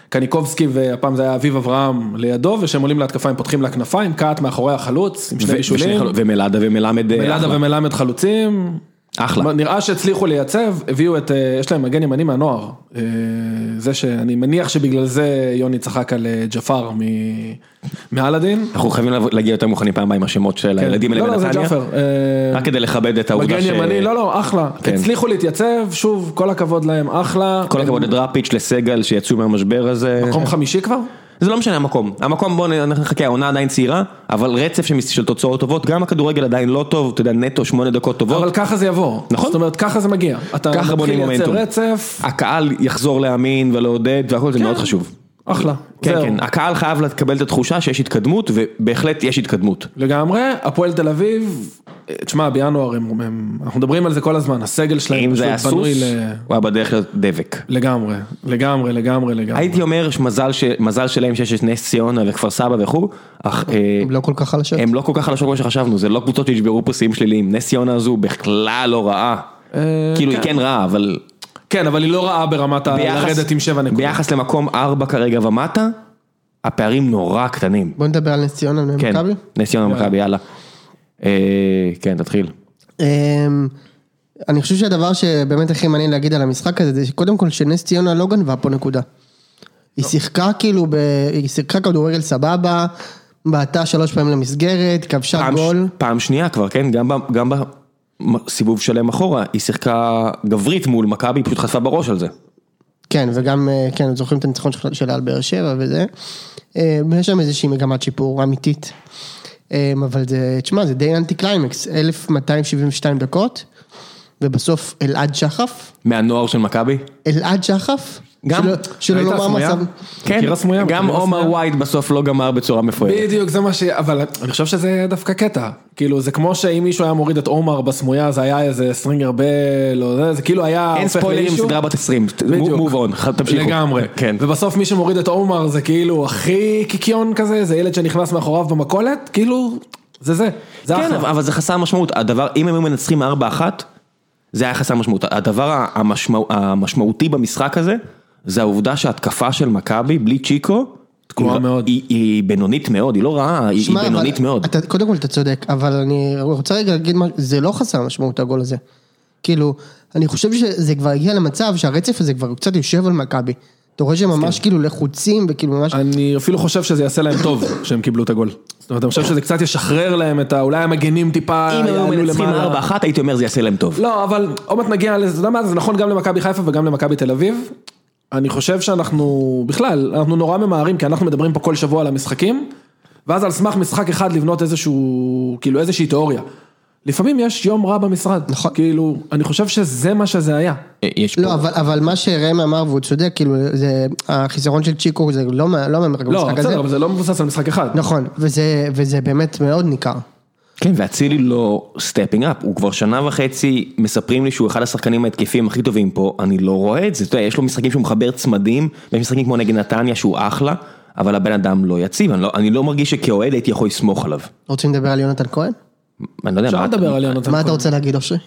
Speaker 3: קניקובסקי והפעם זה היה אביב אברהם לידו, וכשהם עולים להתקפה הם פותחים לכנפיים, קאט מאחורי החלוץ, עם שני בישולים,
Speaker 1: ומלאדה ומלמד, אה,
Speaker 3: מלאדה. ומלמד חלוצים,
Speaker 1: אחלה.
Speaker 3: נראה שהצליחו לייצב, הביאו את, אה, יש להם מגן ימני מהנוער, אה, זה שאני מניח שבגלל זה יוני צחק על אה, ג'פר מ- מאלאדין.
Speaker 1: אנחנו חייבים להגיע יותר מוכנים פעם עם השמות של הילדים האלה
Speaker 3: לא, לא, זה
Speaker 1: בנתניה. רק כדי לכבד את העובדה
Speaker 3: מגן
Speaker 1: ש...
Speaker 3: ימני, לא, לא, אחלה.
Speaker 1: כן.
Speaker 3: הצליחו להתייצב, שוב, כל הכבוד להם, אחלה.
Speaker 1: כל הכבוד לדראפיץ', לסגל, שיצאו מהמשבר הזה.
Speaker 3: מקום חמישי כבר?
Speaker 1: זה לא משנה המקום, המקום בוא נחכה, העונה עדיין צעירה, אבל רצף של תוצאות טובות, גם הכדורגל עדיין לא טוב, אתה יודע, נטו שמונה דקות טובות.
Speaker 3: אבל ככה זה יבוא.
Speaker 1: נכון.
Speaker 3: זאת אומרת, ככה זה מגיע. אתה מתחיל לייצר. רצף,
Speaker 1: הקהל יחזור להאמין ולעודד והכל זה מאוד חשוב.
Speaker 3: אחלה.
Speaker 1: כן,
Speaker 3: זהו.
Speaker 1: כן, הקהל חייב לקבל את התחושה שיש התקדמות, ובהחלט יש התקדמות.
Speaker 3: לגמרי, הפועל תל אביב, תשמע, בינואר, הם, הם, אנחנו מדברים על זה כל הזמן, הסגל שלהם
Speaker 1: אם זה היה סוס. הוא היה בדרך להיות דבק.
Speaker 3: לגמרי, לגמרי, לגמרי, לגמרי.
Speaker 1: הייתי אומר שמזל ש- מזל שלהם שיש את נס ציונה וכפר סבא וכו', אך אה,
Speaker 2: הם לא כל כך חלשות.
Speaker 1: הם לא כל כך חלשות כמו שחשבנו, זה לא קבוצות שישברו פה שיאים שליליים, נס ציונה הזו בכלל לא רעה.
Speaker 3: אה,
Speaker 1: כאילו היא
Speaker 3: כן.
Speaker 1: כן רעה, אבל
Speaker 3: כן, אבל היא לא רעה ברמת ה... לרדת עם שבע נקודות.
Speaker 1: ביחס למקום ארבע כרגע ומטה, הפערים נורא קטנים.
Speaker 2: בוא נדבר על נס ציונה
Speaker 1: כן,
Speaker 2: ומכבי.
Speaker 1: נס ציונה ומכבי, יאללה. אה, כן, תתחיל.
Speaker 2: אמ, אני חושב שהדבר שבאמת הכי מעניין להגיד על המשחק הזה, זה שקודם כל שנס ציונה לא גנבה פה נקודה. היא שיחקה כאילו, ב... היא שיחקה כדורגל סבבה, בעטה שלוש פעמים למסגרת, כבשה
Speaker 1: פעם,
Speaker 2: גול.
Speaker 1: פעם שנייה כבר, כן? גם, ב- גם בסיבוב שלם אחורה, היא שיחקה גברית מול מכבי, פשוט חטפה בראש על זה.
Speaker 2: כן, וגם, אה, כן, זוכרים את הניצחון של- שלה על באר שבע וזה. אה, ויש שם איזושהי מגמת שיפור אמיתית. אה, אבל זה, תשמע, זה די אנטי קליימקס, 1272 דקות, ובסוף אלעד שחף,
Speaker 1: מהנוער של מכבי?
Speaker 2: אלעד שחף,
Speaker 1: גם-
Speaker 2: שלא- לומר? מצב,
Speaker 1: כן? גם עומר? Wade בסוף לא גמר בצורה מפוארת.
Speaker 3: בדיוק, זה מה ש... אבל אני חושב שזה דווקא קטע. כאילו, זה כמו שאם מישהו היה מוריד את עומר בסמויה, זה היה איזה סטרינגר בל, או זה, זה כאילו היה...
Speaker 1: אין ספוילרים. סדרה בת 20,
Speaker 3: בדיוק.
Speaker 1: move on, תמשיכו.
Speaker 3: לגמרי.
Speaker 1: כן.
Speaker 3: ובסוף מי שמוריד את עומר זה כאילו הכי קיקיון כזה, זה ילד שנכנס מאחוריו במכולת, כאילו, זה זה. זה
Speaker 1: כן,
Speaker 3: אחלה.
Speaker 1: אבל אבל זה חסר משמעות, הדבר, אם הם היו מנצחים 4-1, זה היה חסר משמעות, הדבר המשמע, המשמעותי במשחק הזה, זה העובדה שההתקפה של מכבי, בלי צ'יקו,
Speaker 3: תקועה
Speaker 1: היא-
Speaker 3: מאוד.
Speaker 1: היא, היא בינונית מאוד, היא לא רעה, היא, היא
Speaker 2: שמע, אבל
Speaker 1: בינונית מאוד.
Speaker 2: אתה, קודם כל אתה צודק, אבל אני רוצה רגע להגיד מה, זה לא חסר משמעות הגול הזה. כאילו, אני חושב שזה כבר הגיע למצב שהרצף הזה כבר קצת יושב על מכבי. אתה רואה שהם ממש כאילו לחוצים וכאילו ממש...
Speaker 3: אני אפילו חושב שזה יעשה להם טוב <coughs> שהם קיבלו את הגול. זאת אומרת, אני חושב שזה קצת ישחרר להם את ה... אולי המגנים טיפה
Speaker 1: אם הם היו מנצחים
Speaker 3: למעלה.
Speaker 1: 4-1, הייתי אומר זה יעשה להם טוב.
Speaker 3: לא, אבל עוד מעט נגיע לזה, אתה יודע מה, זה נכון גם למכבי חיפה וגם למכבי תל אביב. אני חושב שאנחנו, בכלל, אנחנו נורא ממהרים, כי אנחנו מדברים פה כל שבוע על המשחקים, ואז על סמך משחק אחד לבנות איזשהו, כאילו איזושהי תיאוריה. לפעמים יש יום רע במשרד.
Speaker 2: נכון.
Speaker 3: כאילו, אני חושב שזה מה שזה היה.
Speaker 1: אה, יש פה,
Speaker 2: לא, אבל, אבל מה שראם אמר, והוא צודק, כאילו, זה, החיסרון של צ'יקו זה לא, לא
Speaker 3: לא,
Speaker 2: במשחק הזה.
Speaker 3: בסדר, אבל זה לא מבוסס על משחק אחד.
Speaker 2: נכון, וזה, וזה באמת מאוד ניכר.
Speaker 1: כן, ואצילי לא stepping up, הוא כבר שנה וחצי מספרים לי שהוא אחד השחקנים ההתקפיים הכי טובים פה, אני לא רואה את זה, אתה יודע, יש לו משחקים שהוא מחבר צמדים, ויש משחקים כמו נגד נתניה שהוא אחלה, אבל הבן אדם לא יציב, אני לא, אני לא מרגיש שכאוהד הייתי יכול לסמוך עליו.
Speaker 2: רוצים לדבר על יונתן כהן?
Speaker 1: אני לא יודע,
Speaker 3: אפשר
Speaker 1: מה-
Speaker 3: לדבר על יונתן
Speaker 2: מה אתה
Speaker 3: כהן.
Speaker 2: רוצה להגיד, אושרי?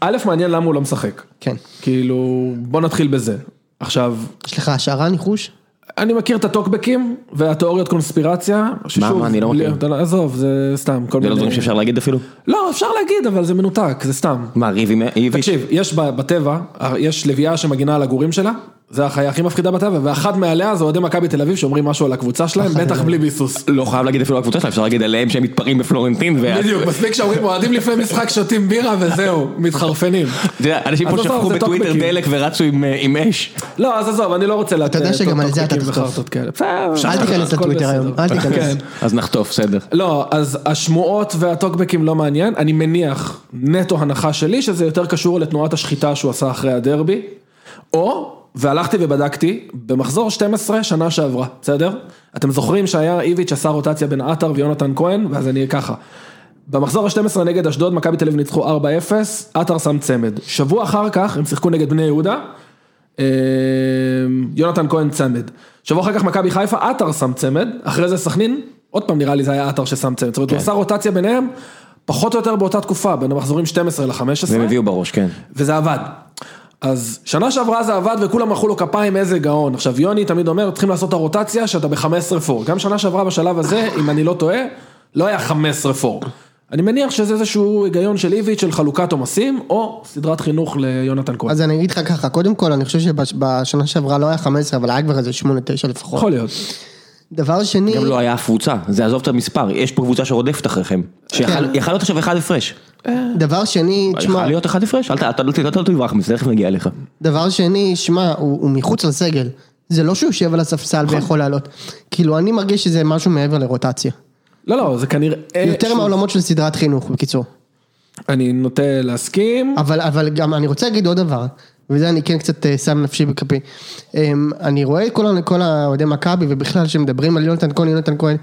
Speaker 3: א', מעניין למה הוא לא משחק.
Speaker 2: כן.
Speaker 3: כאילו, בוא נתחיל בזה. עכשיו,
Speaker 2: יש לך השערה, ניחוש?
Speaker 3: אני מכיר את הטוקבקים והתיאוריות קונספירציה. ששוב,
Speaker 1: מה, אני לא מכיר.
Speaker 3: אתה לא- עזוב, זה סתם.
Speaker 1: זה לא דברים שאפשר להגיד אפילו?
Speaker 3: לא, אפשר להגיד, אבל זה מנותק, זה סתם.
Speaker 1: מה, ריב עם איביץ'?
Speaker 3: תקשיב, יש בטבע, יש לביאה שמגינה על הגורים שלה, זה החיה הכי מפחידה בטבע, ואחת מעליה זה אוהדי מכבי תל אביב שאומרים משהו על הקבוצה שלהם, בטח בלי ביסוס.
Speaker 1: לא חייב להגיד אפילו על הקבוצה שלה, אפשר להגיד עליהם שהם מתפרעים בפלורנטין.
Speaker 3: בדיוק, מספיק שאומרים אוהדים לפני משחק שותים בירה וזהו, מתחרפנים.
Speaker 1: אתה יודע, אנשים פה שפכו בטוויטר. דלק ורצו עם, אה, עם אש.
Speaker 3: לא, אז עזוב, אני לא רוצה לתת
Speaker 2: יודע שגם על זה אתה
Speaker 3: טוקבקים
Speaker 2: תחטוף.
Speaker 3: וחרטות כאלה. בסדר,
Speaker 2: אל תיכנס לטוויטר. היום, אל תיכנס.
Speaker 3: כן.
Speaker 1: אז נחטוף, בסדר.
Speaker 3: לא, אז השמועות והטוקבקים לא מעניין, אני מניח, נטו הנחה שלי, שזה יותר קשור לתנועת השחיטה שהוא עשה אחרי הדרבי, או, והלכתי ובדקתי, במחזור 12 שנה שעברה, בסדר? אתם זוכרים שהיה איביץ' עשה רוטציה בין עטר ויונתן כהן, ואז אני ככה. במחזור ה-12 נגד אשדוד, מכבי תל אביב ניצחו 4-0, עטר שם צמד. שבוע אחר כך הם שיחקו נגד בני יהודה, אה, יונתן כהן צמד. שבוע אחר כך מכבי חיפה, עטר שם צמד, אחרי זה סכנין, עוד פעם נראה לי זה היה עטר ששם צמד. זאת אומרת, הוא עשה רוטציה ביניהם, פחות או יותר באותה תקופה, בין המחזורים 12 ל-15.
Speaker 1: והם הביאו בראש, כן.
Speaker 3: וזה עבד. אז שנה שעברה זה עבד וכולם מחאו לו כפיים איזה גאון. עכשיו יוני תמיד אומר, צריכים לעשות את הרוטציה שאתה ב-15 פור. גם שנה שעברה בשלב הזה, אם אני לא טועה, לא היה 15 פור. אני מניח שזה איזשהו היגיון של איביץ' של חלוקת עומסים, או סדרת חינוך ליונתן כהן.
Speaker 2: אז אני אגיד לך ככה, קודם כל, אני חושב שבשנה שעברה לא היה 15, אבל היה כבר איזה 8-9 לפחות.
Speaker 3: יכול להיות.
Speaker 2: דבר שני,
Speaker 1: גם לא היה קבוצה, זה עזוב את המספר, יש פה קבוצה שרודפת אחריכם. שיכול
Speaker 2: כן.
Speaker 1: להיות עכשיו אחד הפרש.
Speaker 2: דבר שני, תשמע,
Speaker 1: יכול להיות אחד הפרש, אל לא- אתה לא תברח מזה, תכף נגיע אליך.
Speaker 2: דבר שני, שמע, הוא, מחוץ לסגל. זה לא שהוא יושב על הספסל
Speaker 3: נכון.
Speaker 2: ויכול לעלות. כאילו, אני מרגיש שזה משהו מעבר לרוטציה.
Speaker 3: לא, לא, זה כנראה...
Speaker 2: יותר מהעולמות של סדרת חינוך, בקיצור.
Speaker 3: אני נוטה להסכים.
Speaker 2: אבל, אבל גם אני רוצה להגיד עוד דבר, וזה אני כן קצת אה, שם נפשי בכפי. אמ, אני רואה את כל, האוהדי מכבי, ובכלל שמדברים על יונתן כהן, יונתן כהן,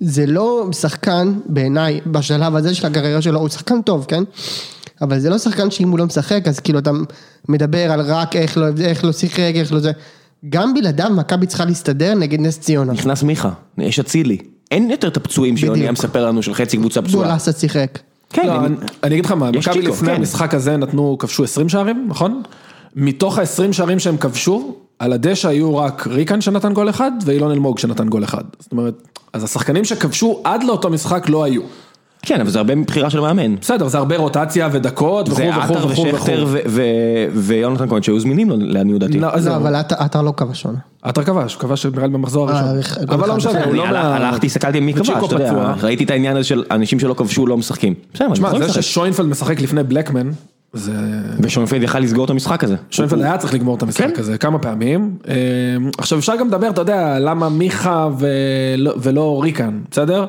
Speaker 2: זה לא שחקן, בעיניי, בשלב הזה של הקריירה שלו, הוא שחקן טוב, כן? אבל זה לא שחקן שאם הוא לא משחק, אז כאילו אתה מדבר על רק איך לא, איך לא שיחק, איך לא זה. גם בלעדיו מכבי צריכה להסתדר נגד נס ציונה.
Speaker 1: נכנס מיכה, יש אצילי. אין יותר את הפצועים שיוני. היה מספר לנו של חצי קבוצה פצועה.
Speaker 2: גולסה שיחק.
Speaker 1: כן,
Speaker 3: לא, אני- אני אגיד לך מה, מכבי לפני
Speaker 1: כן.
Speaker 3: המשחק הזה נתנו, כבשו 20 שערים, נכון? מתוך ה-20 שערים שהם כבשו, על הדשא היו רק ריקן שנתן גול אחד, ואילון אלמוג שנתן גול אחד. זאת אומרת, אז השחקנים שכבשו עד לאותו משחק לא היו.
Speaker 1: כן, אבל זה הרבה מבחירה של מאמן.
Speaker 3: בסדר, זה הרבה רוטציה ודקות וכו'
Speaker 1: זה
Speaker 3: וכו'
Speaker 1: עטר
Speaker 3: וכו'
Speaker 1: ושכטר
Speaker 3: וכו'.
Speaker 1: ו- ו- ויונתן כהן שהיו זמינים לעניות דעתי.
Speaker 3: לא,
Speaker 2: לא. אבל עטר- עטר לא כבש עונה.
Speaker 3: עטר כבש, הוא כבש נראה לי במחזור
Speaker 2: אה,
Speaker 3: הראשון.
Speaker 2: גול
Speaker 3: אבל לא. משנה, הוא לא.
Speaker 1: הלכתי, הסתכלתי מי כבש, אתה יודע. ראיתי את העניין הזה של אנשים שלא כבשו לא משחקים. בסדר,
Speaker 3: זה ששוינפלד משחק לפני בלקמן, זה...
Speaker 1: ושונפלד יכל לסגור את המשחק הזה.
Speaker 3: שוינפלד היה צריך לגמור את המשחק
Speaker 1: כן.
Speaker 3: הזה כמה פעמים. אה, עכשיו אפשר גם לדבר, אתה יודע, למה מיכה ולא ריקן, בסדר?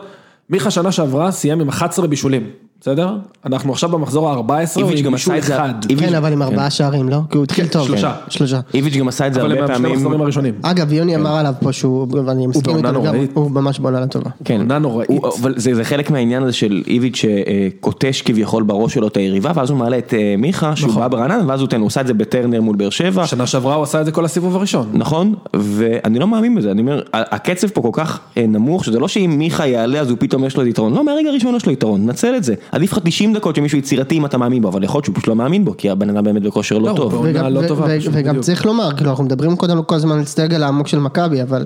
Speaker 3: מיכה שנה שעברה סיים עם 11 בישולים, בסדר? אנחנו עכשיו במחזור ה-14,
Speaker 1: איביץ' גם עשה את זה-
Speaker 3: אחד.
Speaker 1: איביץ'-
Speaker 2: כן, אבל עם ארבעה שערים, לא? כי הוא התחיל טוב.
Speaker 3: שלושה.
Speaker 2: כן, שלושה.
Speaker 1: איביץ' גם עשה את זה
Speaker 3: אבל הם
Speaker 1: הרבה פעמים.
Speaker 3: המחזורים הראשונים.
Speaker 2: אגב, יוני אמר עליו פה שהוא, ואני מסכים איתו. הוא ממש בעונה לא טובה.
Speaker 1: כן,
Speaker 3: עונה נוראית.
Speaker 1: אבל זה, זה חלק מהעניין הזה של איביץ' שקוטש כביכול בראש שלו את היריבה, ואז הוא מעלה את אה, מיכה, שהוא
Speaker 3: נכון.
Speaker 1: בא ברעננה, ואז הוא עשה את זה בטרנר מול באר שבע,
Speaker 3: שנה שעברה הוא עשה את זה כל הסיבוב הראשון.
Speaker 1: נכון? ואני לא מאמין בזה, אני אומר, הקצב פה כל כך אה, נמוך, שזה לא שאם מיכה יעלה אז הוא פתאום יש לו יתרון, לא, מהרגע הראשון יש לו יתרון, נצל את זה. עדיף לך 90 דקות שמישהו יצירתי אם אתה מאמין בו, אבל יכול להיות שהוא פשוט לא מאמין בו, כי הבן אדם באמת בכושר לא
Speaker 3: לא,
Speaker 1: טוב.
Speaker 2: וגם-
Speaker 3: לא
Speaker 2: ו-
Speaker 3: טובה,
Speaker 2: ו-
Speaker 3: פשוט,
Speaker 2: וגם
Speaker 3: בדיוק.
Speaker 2: צריך לומר, כאילו אנחנו מדברים קודם כל הזמן על סטגל העמוק של מכבי, אבל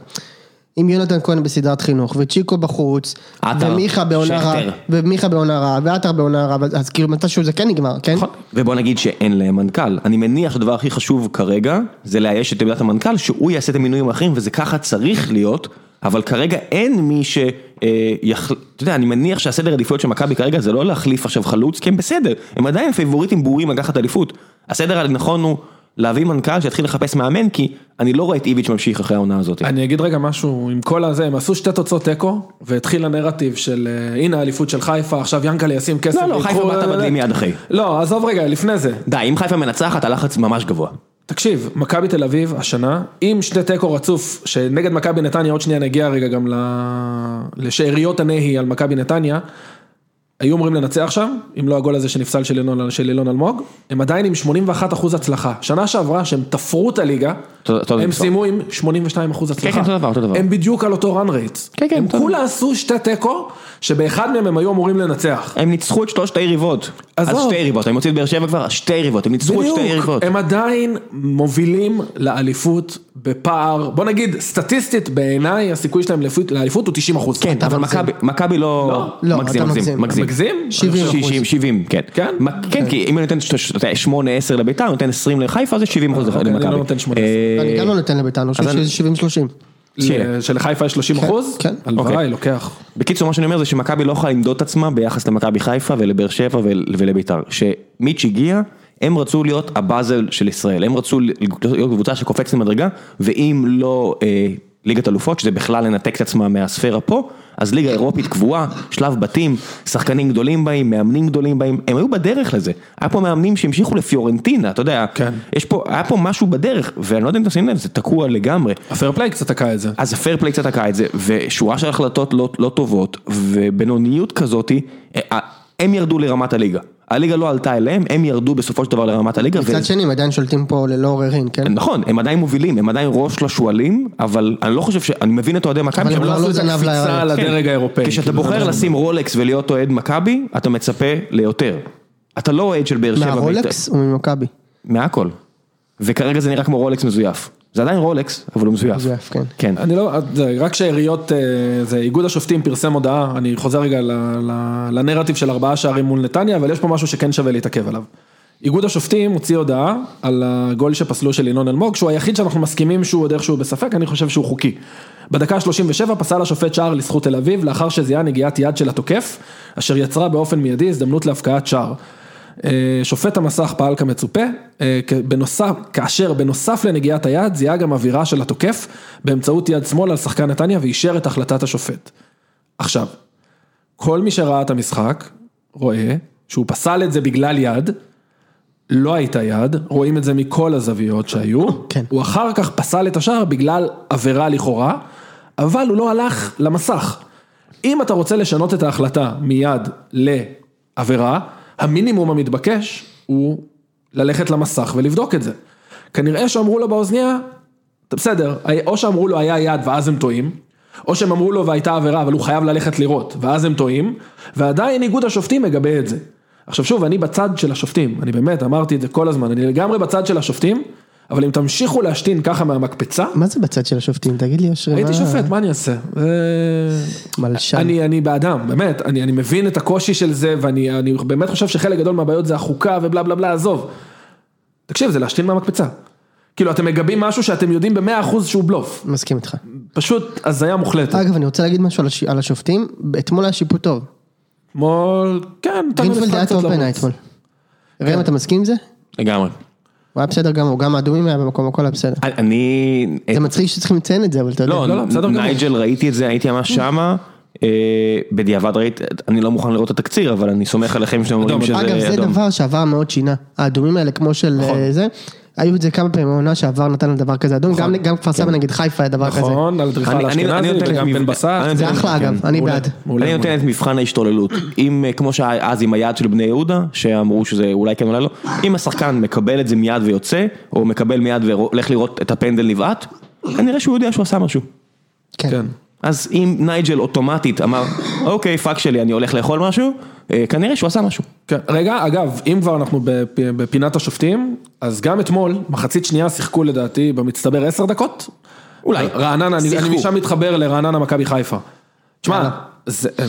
Speaker 2: אם יונתן כהן בסדרת חינוך, וצ'יקו בחוץ,
Speaker 1: עטר,
Speaker 2: ומיכה בעונה רעה. ומיכה בעונה רעה, ועטר בעונה רעה, אז כאילו מתישהו זה כן נגמר, כן?
Speaker 3: נכון.
Speaker 1: ובוא נגיד שאין להם מנכ"ל, אני מניח שהדבר הכי חשוב כרגע זה לאייש את עמדת המנכ"ל, שהוא יעשה את המינויים האחרים וזה ככה צריך להיות, אבל כרגע אין מי ש... אה, יח... אתה יודע, אני מניח שהסדר עדיפויות של מכבי כרגע זה לא להחליף עכשיו חלוץ, כי הם בסדר, הם עדיין פייבוריטים ברורים לקחת אליפות. הסדר הנכון הוא להביא מנכ"ל שיתחיל לחפש מאמן, כי אני לא רואה את איביץ' ממשיך אחרי העונה הזאת.
Speaker 3: אני אגיד רגע משהו, עם כל הזה, הם עשו שתי תוצאות תיקו, והתחיל הנרטיב של אה, הנה האליפות של חיפה, עכשיו ינקלה ישים כסף.
Speaker 1: לא, לא, חיפה באת מדהים מיד אחרי.
Speaker 3: לא, עזוב רגע, לפני זה.
Speaker 1: די, אם חיפה מנצחת, הלחץ ממש גבוה.
Speaker 3: תקשיב, מכבי תל אביב השנה, עם שתי תיקו רצוף, שנגד מכבי נתניה, עוד שנייה נגיע רגע גם לשאריות הנהי על מכבי נתניה, היו אמורים לנצח שם, אם לא הגול הזה שנפסל של ינון, של אילון אלמוג, הם עדיין עם 81 אחוז הצלחה. שנה שעברה שהם תפרו את הליגה, הם. סיימו עם 82 אחוז הצלחה.
Speaker 1: כן, אותו דבר, אותו דבר.
Speaker 3: הם בדיוק על אותו run rate.
Speaker 1: כן, כן,
Speaker 3: הם כולה עשו שתי תיקו, שבאחד מהם הם היו אמורים לנצח.
Speaker 1: הם ניצחו את שלושת היריבות. אז. שתי יריבות, אני מוציא את באר שבע כבר, שתי יריבות, הם ניצחו את שתי יריבות.
Speaker 3: הם עדיין מובילים לאליפות בפער, בוא נגיד סטטיסטית בעיניי הסיכוי שלהם לאליפות- הוא 90 אחוז.
Speaker 1: כן, אבל מכבי, מכבי לא...
Speaker 2: לא, אתה
Speaker 1: מגזים,
Speaker 2: מגזים.
Speaker 1: מגזים.
Speaker 3: מגזים?
Speaker 2: 70 אחוז.
Speaker 1: 60, 70, כן.
Speaker 3: כן?
Speaker 1: מה- כן, כי אם אני נותן 8-10 לביתר, אני נותן 20 לחיפה, זה 70 אחוז
Speaker 3: אוקיי, אני
Speaker 1: למכבי.
Speaker 3: לא נותן 80.
Speaker 1: אה,
Speaker 2: אני גם לא נותן לביתר, אני חושב שזה 70-30.
Speaker 1: שיהיה.
Speaker 3: שלחיפה יש 30 אחוז?
Speaker 2: כן.
Speaker 3: הלוואי,
Speaker 1: אוקיי.
Speaker 3: לוקח.
Speaker 1: בקיצור, מה שאני אומר זה שמכבי לא יכולה למדוד את עצמה ביחס למכבי חיפה ולבאר שבע ול- ולביתר. שמיץ' הגיע, הם רצו להיות הבאזל של ישראל, הם רצו להיות קבוצה שקופצת למדרגה, ואם לא אה, ליגת אלופות, שזה בכלל לנתק את עצמה מהספירה פה, אז ליגה אירופית קבועה, שלב בתים, שחקנים גדולים באים, מאמנים גדולים באים, הם היו בדרך לזה. היה פה מאמנים שהמשיכו לפיורנטינה, אתה יודע,
Speaker 3: כן.
Speaker 1: יש פה, היה פה משהו בדרך, ואני לא יודע אם אתם שמים לב, זה תקוע לגמרי.
Speaker 3: הפייר פליי קצת תקע את זה.
Speaker 1: אז הפייר פליי קצת תקע את זה, ושורה של החלטות לא, לא טובות, ובינוניות כזאתי, אה, הם ירדו לרמת הליגה. הליגה לא עלתה אליהם, הם ירדו בסופו של דבר לרמת הליגה.
Speaker 2: מצד שני, הם עדיין שולטים פה ללא עוררין, כן?
Speaker 1: נכון, הם עדיין מובילים, הם עדיין ראש לשועלים, אבל אני לא חושב ש... אני מבין את אוהדי מכבי, שהם
Speaker 2: לא
Speaker 3: לא
Speaker 2: עשו
Speaker 3: את הקפיצה. לדרג האירופאי.
Speaker 1: כשאתה
Speaker 3: כאילו,
Speaker 1: בוחר
Speaker 3: מה
Speaker 1: לשים רולקס ולהיות אוהד מכבי, אתה מצפה ליותר. אתה לא אוהד של באר שבע.
Speaker 2: מהרולקס או ממכבי?
Speaker 1: מהכל. וכרגע זה נראה כמו רולקס מזויף. זה עדיין רולקס, אבל הוא מזויף.
Speaker 2: מזויף, כן.
Speaker 1: כן.
Speaker 3: אני לא, רק שאריות, אה, זה איגוד השופטים פרסם הודעה, אני חוזר רגע ל- ל- לנרטיב של ארבעה שערים מול נתניה, אבל יש פה משהו שכן שווה להתעכב עליו. איגוד השופטים הוציא הודעה על הגול שפסלו של ינון אלמוג, שהוא היחיד שאנחנו מסכימים שהוא עוד איכשהו בספק, אני חושב שהוא חוקי. בדקה ה-37 פסל השופט שער לזכות תל אביב, לאחר שזיהה נגיעת יד של התוקף, אשר יצרה באופן מיידי הזדמנות להפקעת שער. אה, שופט המסך פעל כמצופה, אה, בנוסף, כאשר בנוסף לנגיעת היד זיהה גם אווירה של התוקף באמצעות יד שמאל על שחקן נתניה ואישר את החלטת השופט. עכשיו, כל מי שראה את המשחק רואה שהוא פסל את זה בגלל יד, לא הייתה יד, רואים את זה מכל הזוויות שהיו,
Speaker 2: כן.
Speaker 3: הוא אחר כך פסל את השער בגלל עבירה לכאורה, אבל הוא לא הלך למסך. אם אתה רוצה לשנות את ההחלטה מיד לעבירה, המינימום המתבקש הוא ללכת למסך ולבדוק את זה. כנראה שאמרו לו באוזניה, בסדר, או שאמרו לו היה יד ואז הם טועים, או שהם אמרו לו והייתה עבירה אבל הוא חייב ללכת לראות, ואז הם טועים, ועדיין איגוד השופטים מגבה את זה. עכשיו שוב, אני בצד של השופטים, אני באמת אמרתי את זה כל הזמן, אני לגמרי בצד של השופטים, אבל אם תמשיכו להשתין ככה מהמקפצה,
Speaker 2: מה זה בצד של השופטים? תגיד לי,
Speaker 3: הייתי
Speaker 2: מה-
Speaker 3: שופט, מה אני אעשה?
Speaker 2: מלשן.
Speaker 3: אני, אני באדם, באמת, אני, אני מבין את הקושי של זה, ואני אני באמת חושב שחלק גדול מהבעיות זה החוקה ובלה בלה בלה, עזוב. תקשיב, זה להשתין מהמקפצה. כאילו, אתם מגבים משהו שאתם יודעים במאה אחוז שהוא בלוף.
Speaker 2: מסכים איתך.
Speaker 3: פשוט הזיה מוחלטת.
Speaker 2: אגב, אני רוצה להגיד משהו על הש- על השופטים, אתמול היה שיפוט טוב.
Speaker 3: אתמול, כן,
Speaker 2: גרינפלד היה טוב בעיניי. אתמול. ראם, אתה מסכים עם זה?
Speaker 1: לגמרי.
Speaker 2: הוא היה בסדר גמור, גם האדומים היה במקום, הכל היה בסדר.
Speaker 1: אני...
Speaker 2: זה מצחיק שצריכים לציין את זה, אבל אתה יודע.
Speaker 1: לא,
Speaker 3: לא, בסדר גמור.
Speaker 1: נייג'ל ראיתי את זה, הייתי ממש שמה. אה, בדיעבד ראית, אני לא מוכן לראות את התקציר, אבל אני סומך עליכם שאתם אומרים שזה
Speaker 2: אגב, זה
Speaker 1: אדום.
Speaker 2: דבר שעבר מאוד שינה. האדומים האלה, כמו של
Speaker 3: נכון.
Speaker 2: אה, זה, היו את זה כמה פעמים בעונה שעבר נתן לדבר כזה אדום, גם- גם כפר סבא נגד חיפה היה דבר כזה.
Speaker 3: נכון, על דריכה
Speaker 1: אני- אני- אני
Speaker 3: לאשכנזי וגם בן בסט.
Speaker 1: אני
Speaker 2: זה אחלה אגב, אני בעד.
Speaker 1: אני נותן. את מבחן ההשתוללות, אם אה, כמו שהיה אז עם היעד של בני יהודה, שאמרו שזה אולי כן אולי לא, אם השחקן מקבל את זה מיד ויוצא, או מקבל מיד והולך לראות את הפנדל נבעט, כנראה שהוא יודע שהוא עשה משהו.
Speaker 2: כן.
Speaker 1: אז אם נייג'ל אוטומטית אמר, אוקיי, fuck שלי, אני הולך לאכול משהו, אה, כנראה שהוא עשה משהו.
Speaker 3: כן, רגע, אגב, אם כבר אנחנו בפ- בפינת השופטים, אז גם אתמול, מחצית שנייה שיחקו לדעתי במצטבר עשר דקות.
Speaker 1: אולי.
Speaker 3: רעננה, אני. אני משם מתחבר לרעננה מכבי חיפה. תשמע, זה, אמ,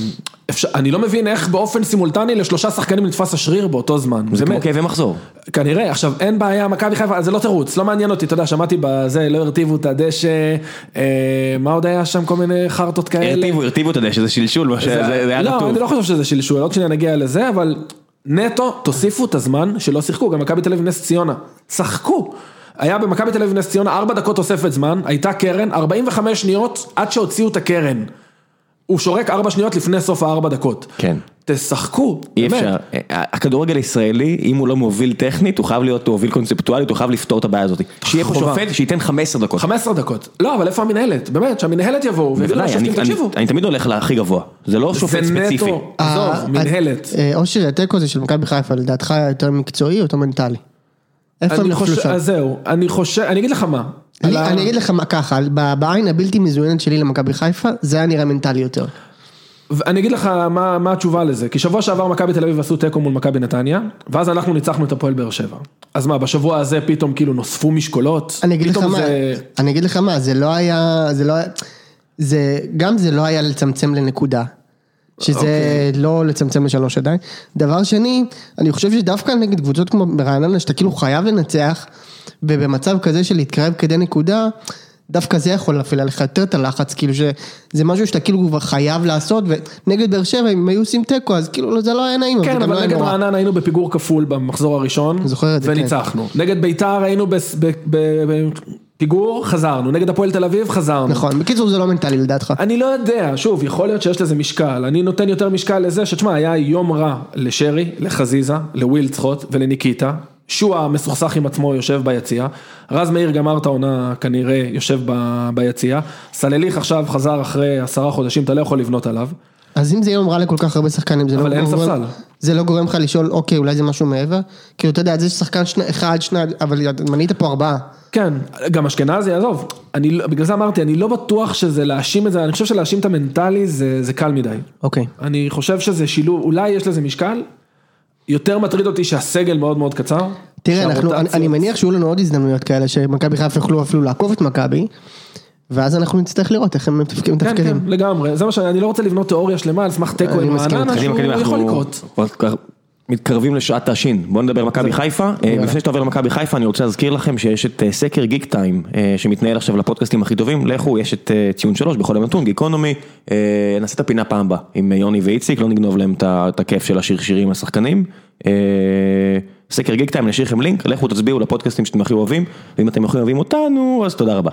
Speaker 3: אני לא מבין איך באופן סימולטני לשלושה שחקנים נתפס השריר באותו זמן.
Speaker 1: זה כמו. כאבי מחזור.
Speaker 3: כנראה, עכשיו אין בעיה, מכבי חיפה, זה לא תירוץ, לא מעניין אותי, אתה יודע, שמעתי בזה, לא הרטיבו את הדשא, אה, מה עוד היה שם, כל מיני חרטות כאלה.
Speaker 1: הרטיבו, הרטיבו, אתה יודע, שזה שלשול, מה שזה זה היה
Speaker 3: לא,
Speaker 1: רטוב.
Speaker 3: אני לא חושב שזה שלשול, עוד שניה נגיע לזה, אבל נטו, תוסיפו את הזמן שלא שיחקו, גם מכבי תל אביב נס ציונה, צחקו. היה במכבי תל אביב נס ציונה ארבע דקות תוספת זמן, הייתה קרן, 45 שניות עד שהוציאו את הקרן. הוא שורק ארבע שניות לפני סוף הארבע דקות.
Speaker 1: כן.
Speaker 3: תשחקו,
Speaker 1: אי
Speaker 3: באמת.
Speaker 1: אפשר, אה, הכדורגל הישראלי, אם הוא לא מוביל טכנית, הוא חייב להיות מוביל קונספטואלית, הוא חייב לפתור את הבעיה הזאת. שיהיה פה. שופט שייתן 15 דקות.
Speaker 3: 15 דקות. לא, אבל איפה המנהלת? באמת, שהמנהלת יבואו ויגידו
Speaker 1: בוודאי,
Speaker 3: לשופטים,
Speaker 1: אני- אני-
Speaker 3: תקשיבו.
Speaker 1: אני תמיד הולך להכי גבוה, זה לא שופט
Speaker 3: זה
Speaker 1: ספציפי.
Speaker 3: נטו,
Speaker 2: אה,
Speaker 3: עזוב, מנהלת.
Speaker 2: אה, אושרי, התיקו הזה של מכבי חיפה, לדעתך יותר מקצועי או יותר מנטלי? איפה הם
Speaker 3: אני
Speaker 2: נפלו
Speaker 3: חושב,
Speaker 2: שם?
Speaker 3: אז זהו, אני חושב, אני אגיד לך מה.
Speaker 2: אני אגיד לך מה ככה, בעין הבלתי מזוינת שלי למכבי חיפה, זה היה נראה מנטלי יותר.
Speaker 3: אני אגיד לך מה, מה התשובה לזה, כי שבוע שעבר מכבי תל אביב עשו תיקו מול מכבי נתניה, ואז אנחנו ניצחנו את הפועל באר שבע. אז מה, בשבוע הזה פתאום כאילו נוספו משקולות?
Speaker 2: אני אגיד לך מה,
Speaker 3: זה...
Speaker 2: אני אגיד לך מה, זה לא היה, זה לא היה, זה, גם זה לא היה לצמצם לנקודה. שזה
Speaker 3: אוקיי.
Speaker 2: לא לצמצם לשלוש עדיין. דבר שני, אני חושב שדווקא נגד קבוצות כמו ברעננה, שאתה כאילו חייב לנצח, ובמצב כזה של להתקרב כדי נקודה, דווקא זה יכול להפעיל עליך יותר את הלחץ, כאילו שזה משהו שאתה כאילו כבר חייב לעשות, ונגד באר שבע, אם היו עושים תיקו, אז כאילו זה לא היה נעים,
Speaker 3: כן, אבל
Speaker 2: לא
Speaker 3: נגד
Speaker 2: נורא.
Speaker 3: רעננה היינו בפיגור כפול במחזור הראשון,
Speaker 2: כן.
Speaker 3: וניצחנו. נגד ביתר היינו בפיגור, חזרנו. נגד הפועל תל אביב, חזרנו.
Speaker 2: נכון, בקיצור זה לא מנטלי לדעתך.
Speaker 3: אני לא יודע, שוב, יכול להיות שיש לזה משקל, אני נותן יותר משקל לזה שתשמע, היה יום רע לשרי, לחזיזה, לווילצחוט ולניקיטה, שועה מסוכסך עם עצמו יושב ביציע, רז מאיר גמר את העונה כנראה יושב ב- ביציע, סלליך עכשיו חזר אחרי עשרה חודשים, אתה לא יכול לבנות עליו,
Speaker 2: אז אם זה יום רע לכל כך הרבה שחקנים, זה לא גורם-
Speaker 3: ספסל.
Speaker 2: זה לא גורם לך לשאול, אוקיי, אולי זה משהו מעבר? כאילו, אתה יודע, זה שחקן שני, אחד, שניים, אבל מנית פה ארבעה.
Speaker 3: כן, גם אשכנזי, עזוב, אני, לא- בגלל זה אמרתי, אני לא בטוח שזה להאשים את זה, אני חושב שלהאשים את המנטלי זה, זה קל מדי.
Speaker 2: אוקיי.
Speaker 3: אני חושב שזה שילוב, אולי יש לזה משקל, יותר מטריד אותי שהסגל מאוד מאוד קצר.
Speaker 2: תראה, אנחנו, אני, אני מניח שיהיו לנו עוד הזדמנויות כאלה, שמכבי חיפה יוכלו אפילו לעקוב את מכבי, ואז אנחנו נצטרך לראות איך הם מתפקדים.
Speaker 3: כן, כן. לגמרי, זה מה שאני, אני לא רוצה לבנות תיאוריה שלמה על סמך תיקו
Speaker 2: אני
Speaker 3: עם רעננה. שהוא יכול לקרות.
Speaker 1: מתקרבים לשעת השין, בוא נדבר מכבי חיפה, אה, לפני שאתה עובר למכבי חיפה אני רוצה להזכיר לכם שיש את אה, סקר גיק טיים אה, שמתנהל עכשיו לפודקאסטים הכי טובים, לכו יש את ציון שלוש בכל יום נתון, גיקונומי, נעשה את הפינה פעם הבאה עם יוני ואיציק, לא נגנוב להם את הכיף של השיר שירים השחקנים. אה, סקר גיק טיים, אני אשאיר לכם לינק, לכו תצביעו לפודקאסטים שאתם הכי אוהבים, ואם אתם הכי אוהבים אותנו אז תודה רבה.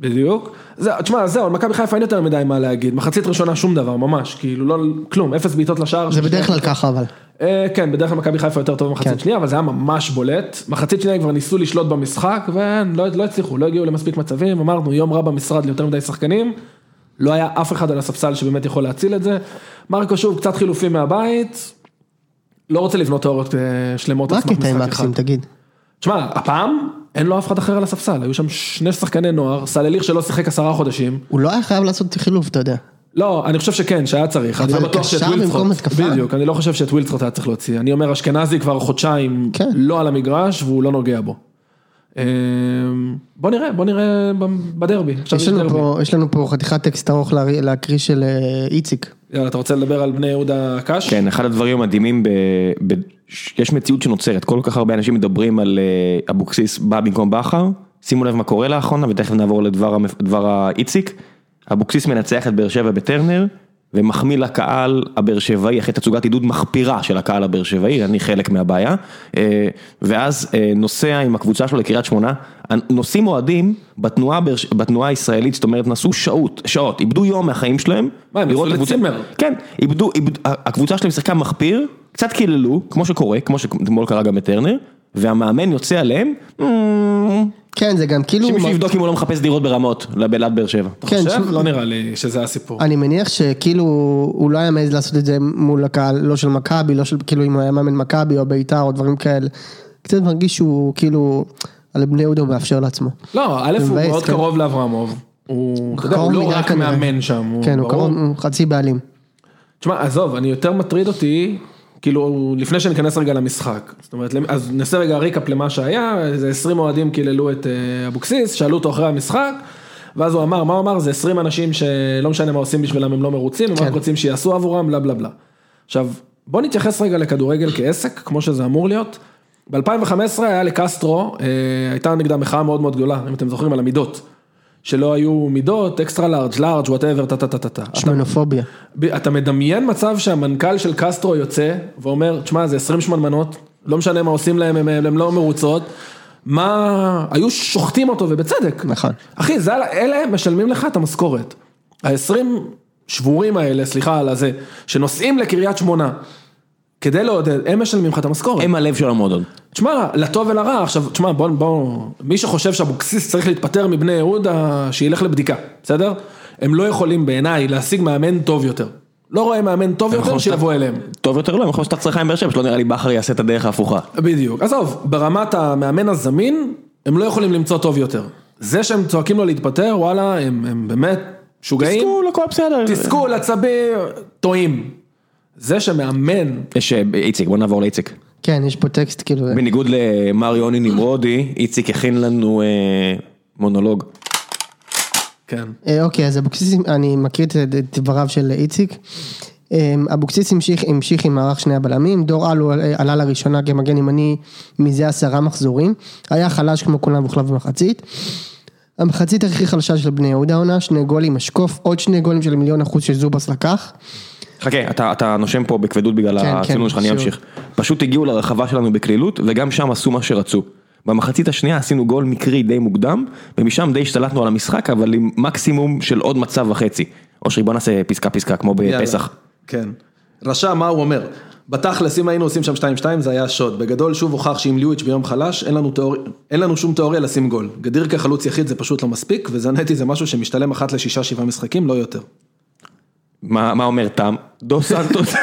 Speaker 3: בדיוק. זה, תשמע, זהו, על מכבי חיפה אין יותר מדי מה להגיד, מחצית ראשונה שום דבר, ממש, כאילו לא, כלום, אפס בעיטות לשער.
Speaker 2: זה בדרך כלל ככה אבל.
Speaker 3: אה, כן, בדרך כלל מכבי חיפה יותר טוב במחצית
Speaker 2: כן.
Speaker 3: שנייה, אבל זה היה ממש בולט. מחצית שנייה כבר ניסו לשלוט במשחק, ולא לא הצליחו, לא הגיעו למספיק מצבים, אמרנו יום רע במשרד ליותר מדי שחקנים, לא היה אף אחד על הספסל שבאמת יכול להציל את זה. מרקו שוב, קצת חילופים מהבית, לא רוצה לבנות תיאוריות אה, שלמות
Speaker 2: מה הקטע עם מקסים. תגיד?
Speaker 3: תשמע, הפעם אין לו אף אחד אחר על הספסל, היו שם שני שחקני נוער, סלליך שלא שיחק עשרה חודשים.
Speaker 2: הוא לא היה חייב לעשות חילוף, אתה יודע.
Speaker 3: לא, אני חושב שכן, שהיה צריך, אני
Speaker 2: אבל
Speaker 3: לא בטוח
Speaker 2: קשר במקום התקפה?
Speaker 3: בדיוק, אני לא חושב שאת ווילצחוט היה צריך להוציא, אני אומר אשכנזי כבר חודשיים
Speaker 2: כן.
Speaker 3: לא על המגרש והוא לא נוגע בו. אמ, בוא נראה, בוא נראה בדרבי,
Speaker 2: יש לנו
Speaker 3: דרבי.
Speaker 2: פה, יש לנו פה חתיכת טקסט ארוך להקריא של אה, איציק.
Speaker 3: יאללה, אתה רוצה לדבר על בני יהודה קאש?
Speaker 1: כן, אחד הדברים המדהימים, ב, ב, יש מציאות שנוצרת, כל כך הרבה אנשים מדברים על אה, אבוקסיס בא במקום בכר, שימו לב מה קורה לאחרונה, ותכף נעבור לדבר האיציק, אבוקסיס מנצח את באר שבע בטרנר, ומחמיא לקהל הבאר שבעי אחרי תצוגת עידוד מחפירה של הקהל הבאר שבעי, אני חלק מהבעיה, אה, ואז אה, נוסע עם הקבוצה שלו לקריית שמונה, נוסעים אוהדים בתנועה, בתנועה הישראלית, זאת אומרת נסעו שעות, שעות, איבדו יום מהחיים שלהם,
Speaker 3: מה, הם נסעו לצימר.
Speaker 1: כן, איבדו, איבד, הקבוצה שלהם שיחקה מחפיר, קצת קיללו, כמו שקורה, כמו שאתמול קרה גם בטרנר, והמאמן יוצא עליהם, "אמ,
Speaker 2: כן, זה גם כאילו...
Speaker 1: שמישהו יבדוק אם הוא לא מחפש דירות ברמות, בלעד באר שבע.
Speaker 3: אתה
Speaker 2: כן,
Speaker 3: חושב?
Speaker 2: שמע-
Speaker 3: לא נראה לי שזה הסיפור.
Speaker 2: אני מניח שכאילו הוא לא היה מעז לעשות את זה מול הקהל, לא של מכבי, לא של, כאילו אם הוא היה מאמן מכבי או בית"ר או דברים כאלה. קצת מרגיש שהוא כאילו, על בני יהודה הוא מאפשר לעצמו.
Speaker 3: לא, א' הוא מאוד
Speaker 2: כן.
Speaker 3: קרוב לאברמוב. הוא, אתה יודע, הוא
Speaker 2: קרוב
Speaker 3: לא רק. מאמן שם, הוא
Speaker 2: כן, הוא
Speaker 3: ברור.
Speaker 2: קרוב, הוא חצי בעלים.
Speaker 3: תשמע, עזוב, אני יותר מטריד אותי, כאילו, לפני שניכנס רגע למשחק. זאת אומרת, אז נעשה רגע ריקאפ למה שהיה, איזה 20 אוהדים קיללו את אה, אבוקסיס, שאלו אותו אחרי המשחק, ואז הוא אמר, מה הוא אמר? זה 20 אנשים שלא משנה מה עושים בשבילם, הם לא מרוצים, הם
Speaker 2: כן.
Speaker 3: רק רוצים שיעשו עבורם, בלה בלה בלה. עכשיו, בוא נתייחס רגע לכדורגל כעסק, כמו שזה אמור להיות. ב-2015 היה לקסטרו, אה, הייתה נגדה מחאה מאוד מאוד גדולה, אם אתם זוכרים, על המידות. שלא היו מידות, extra large, large, whatever, טה טה טה טה טה.
Speaker 2: שמנופוביה.
Speaker 3: אתה מדמיין מצב שהמנכ"ל של קסטרו יוצא ואומר, תשמע, זה 20 שמנמנות, לא משנה מה עושים להם, הם, הם לא מרוצות, מה, היו שוחטים אותו ובצדק.
Speaker 2: נכון.
Speaker 3: אחי, זה, אלה משלמים לך את המשכורת. ה-20 שבורים האלה, סליחה על הזה, שנוסעים לקריית שמונה, כדי לעודד, הם משלמים לך את המשכורת.
Speaker 1: הם הלב של המועדון.
Speaker 3: תשמע, לטוב ולרע, עכשיו, תשמע, בוא, בוא, מי שחושב שאבוקסיס צריך להתפטר מבני יהודה, שילך לבדיקה, בסדר? הם לא יכולים בעיניי להשיג מאמן טוב יותר. לא רואה מאמן טוב יותר,
Speaker 1: נכון,
Speaker 3: שיבוא אליהם.
Speaker 1: טוב יותר לא, הם יכולים שצריך עם באר שבע, שלא נראה לי בכר יעשה את הדרך ההפוכה.
Speaker 3: בדיוק. עזוב, ברמת המאמן הזמין, הם לא יכולים למצוא טוב יותר. זה שהם צועקים לו להתפטר, וואלה, הם, הם באמת משוגעים.
Speaker 1: תסכול, הכל בסדר.
Speaker 3: תסכול, עצבים, טועים. זה שמאמן,
Speaker 1: יש איציק, בוא נעבור לאיציק.
Speaker 2: כן, יש פה טקסט כאילו,
Speaker 1: בניגוד למר יוני נמרודי, איציק הכין לנו אה, מונולוג.
Speaker 3: כן.
Speaker 2: אה, אוקיי, אז אבוקסיס, אני מקריא את דבריו של איציק. אה, אבוקסיס המשיך, המשיך עם מערך שני הבלמים, דור אלו אה, עלה לראשונה כמגן ימני מזה עשרה מחזורים, היה חלש כמו כולם והוחלף במחצית. המחצית הכי חלשה של בני יהודה העונה, שני גולים משקוף, עוד שני גולים של מיליון אחוז שזובס לקח.
Speaker 1: חכה, אתה, אתה נושם פה בכבדות בגלל
Speaker 2: כן,
Speaker 1: הציון
Speaker 2: כן,
Speaker 1: שלך, אני. אמשיך. פשוט הגיעו לרחבה שלנו בקלילות, וגם שם עשו מה שרצו. במחצית השנייה עשינו גול מקרי די מוקדם, ומשם די השתלטנו על המשחק, אבל עם מקסימום של עוד מצב וחצי. אושרי, בוא נעשה פסקה פסקה, כמו בפסח.
Speaker 3: כן. רשע, מה הוא אומר? בתכלס, אם היינו עושים שם 2-2 זה היה שוד. בגדול שוב הוכח שאם ליואיץ' ביום חלש, אין לנו, תיאור... אין לנו שום תיאוריה לשים גול. גדיר כחלוץ יחיד זה פשוט לא מספיק, וזנטי זה משהו שמשתלם אחת לשישה שבעה משחקים, לא יותר.
Speaker 1: מה, אומר תם? דו סנטוס,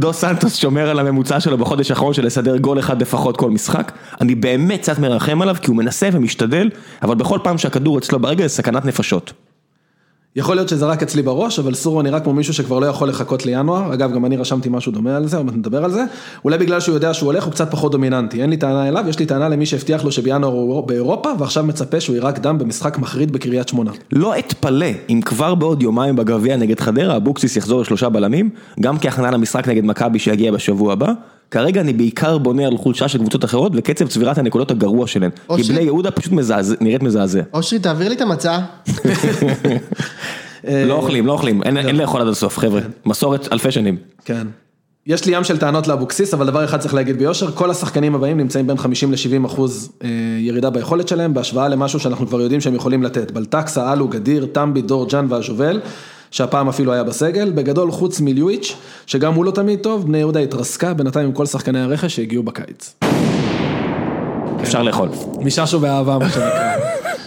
Speaker 1: דו סנטוס שומר על הממוצע שלו בחודש האחרון של לסדר גול אחד לפחות כל משחק. אני באמת קצת מרחם עליו כי הוא מנסה ומשתדל, אבל בכל פעם שהכדור אצלו ברגל זה סכנת נפשות.
Speaker 3: יכול להיות שזה רק אצלי בראש, אבל סורו נראה כמו מישהו שכבר לא יכול לחכות לינואר, אגב גם אני רשמתי משהו דומה על זה, עוד מעט נדבר על זה, אולי בגלל שהוא יודע שהוא הולך הוא קצת פחות דומיננטי, אין לי טענה אליו, יש לי טענה למי שהבטיח לו שבינואר הוא באירופה, ועכשיו מצפה שהוא יירק דם במשחק מחריד בקריית שמונה.
Speaker 1: לא אתפלא אם כבר בעוד יומיים בגביע נגד חדרה אבוקסיס יחזור לשלושה בלמים, גם כהכנה למשחק נגד מכבי שיגיע בשבוע הבא. כרגע אני בעיקר בונה על חולשה של קבוצות אחרות וקצב צבירת הנקודות הגרוע שלהן.
Speaker 2: או
Speaker 1: כי בני יהודה פשוט מזעזע, נראית מזעזע.
Speaker 2: אושרי, תעביר לי את המצע. <laughs>
Speaker 1: לא אוכלים, לא אוכלים, אין אין לאכול עד הסוף חבר'ה. מסורת אלפי שנים.
Speaker 3: כן. יש לי ים של טענות לאבוקסיס, אבל דבר אחד צריך להגיד ביושר, כל השחקנים הבאים נמצאים בין 50 ל-70 אחוז אה, ירידה ביכולת שלהם, בהשוואה למשהו שאנחנו כבר יודעים שהם יכולים לתת. בלטקסה, אלו, גדיר, טמבי, דור, ג'אן והז'ובל, שהפעם אפילו היה בסגל, בגדול חוץ מליואיץ', שגם הוא לא תמיד טוב, בני יהודה התרסקה בינתיים עם כל שחקני הרכש שהגיעו בקיץ.
Speaker 1: אפשר לאכול.
Speaker 3: מששו באהבה מה שנקרא.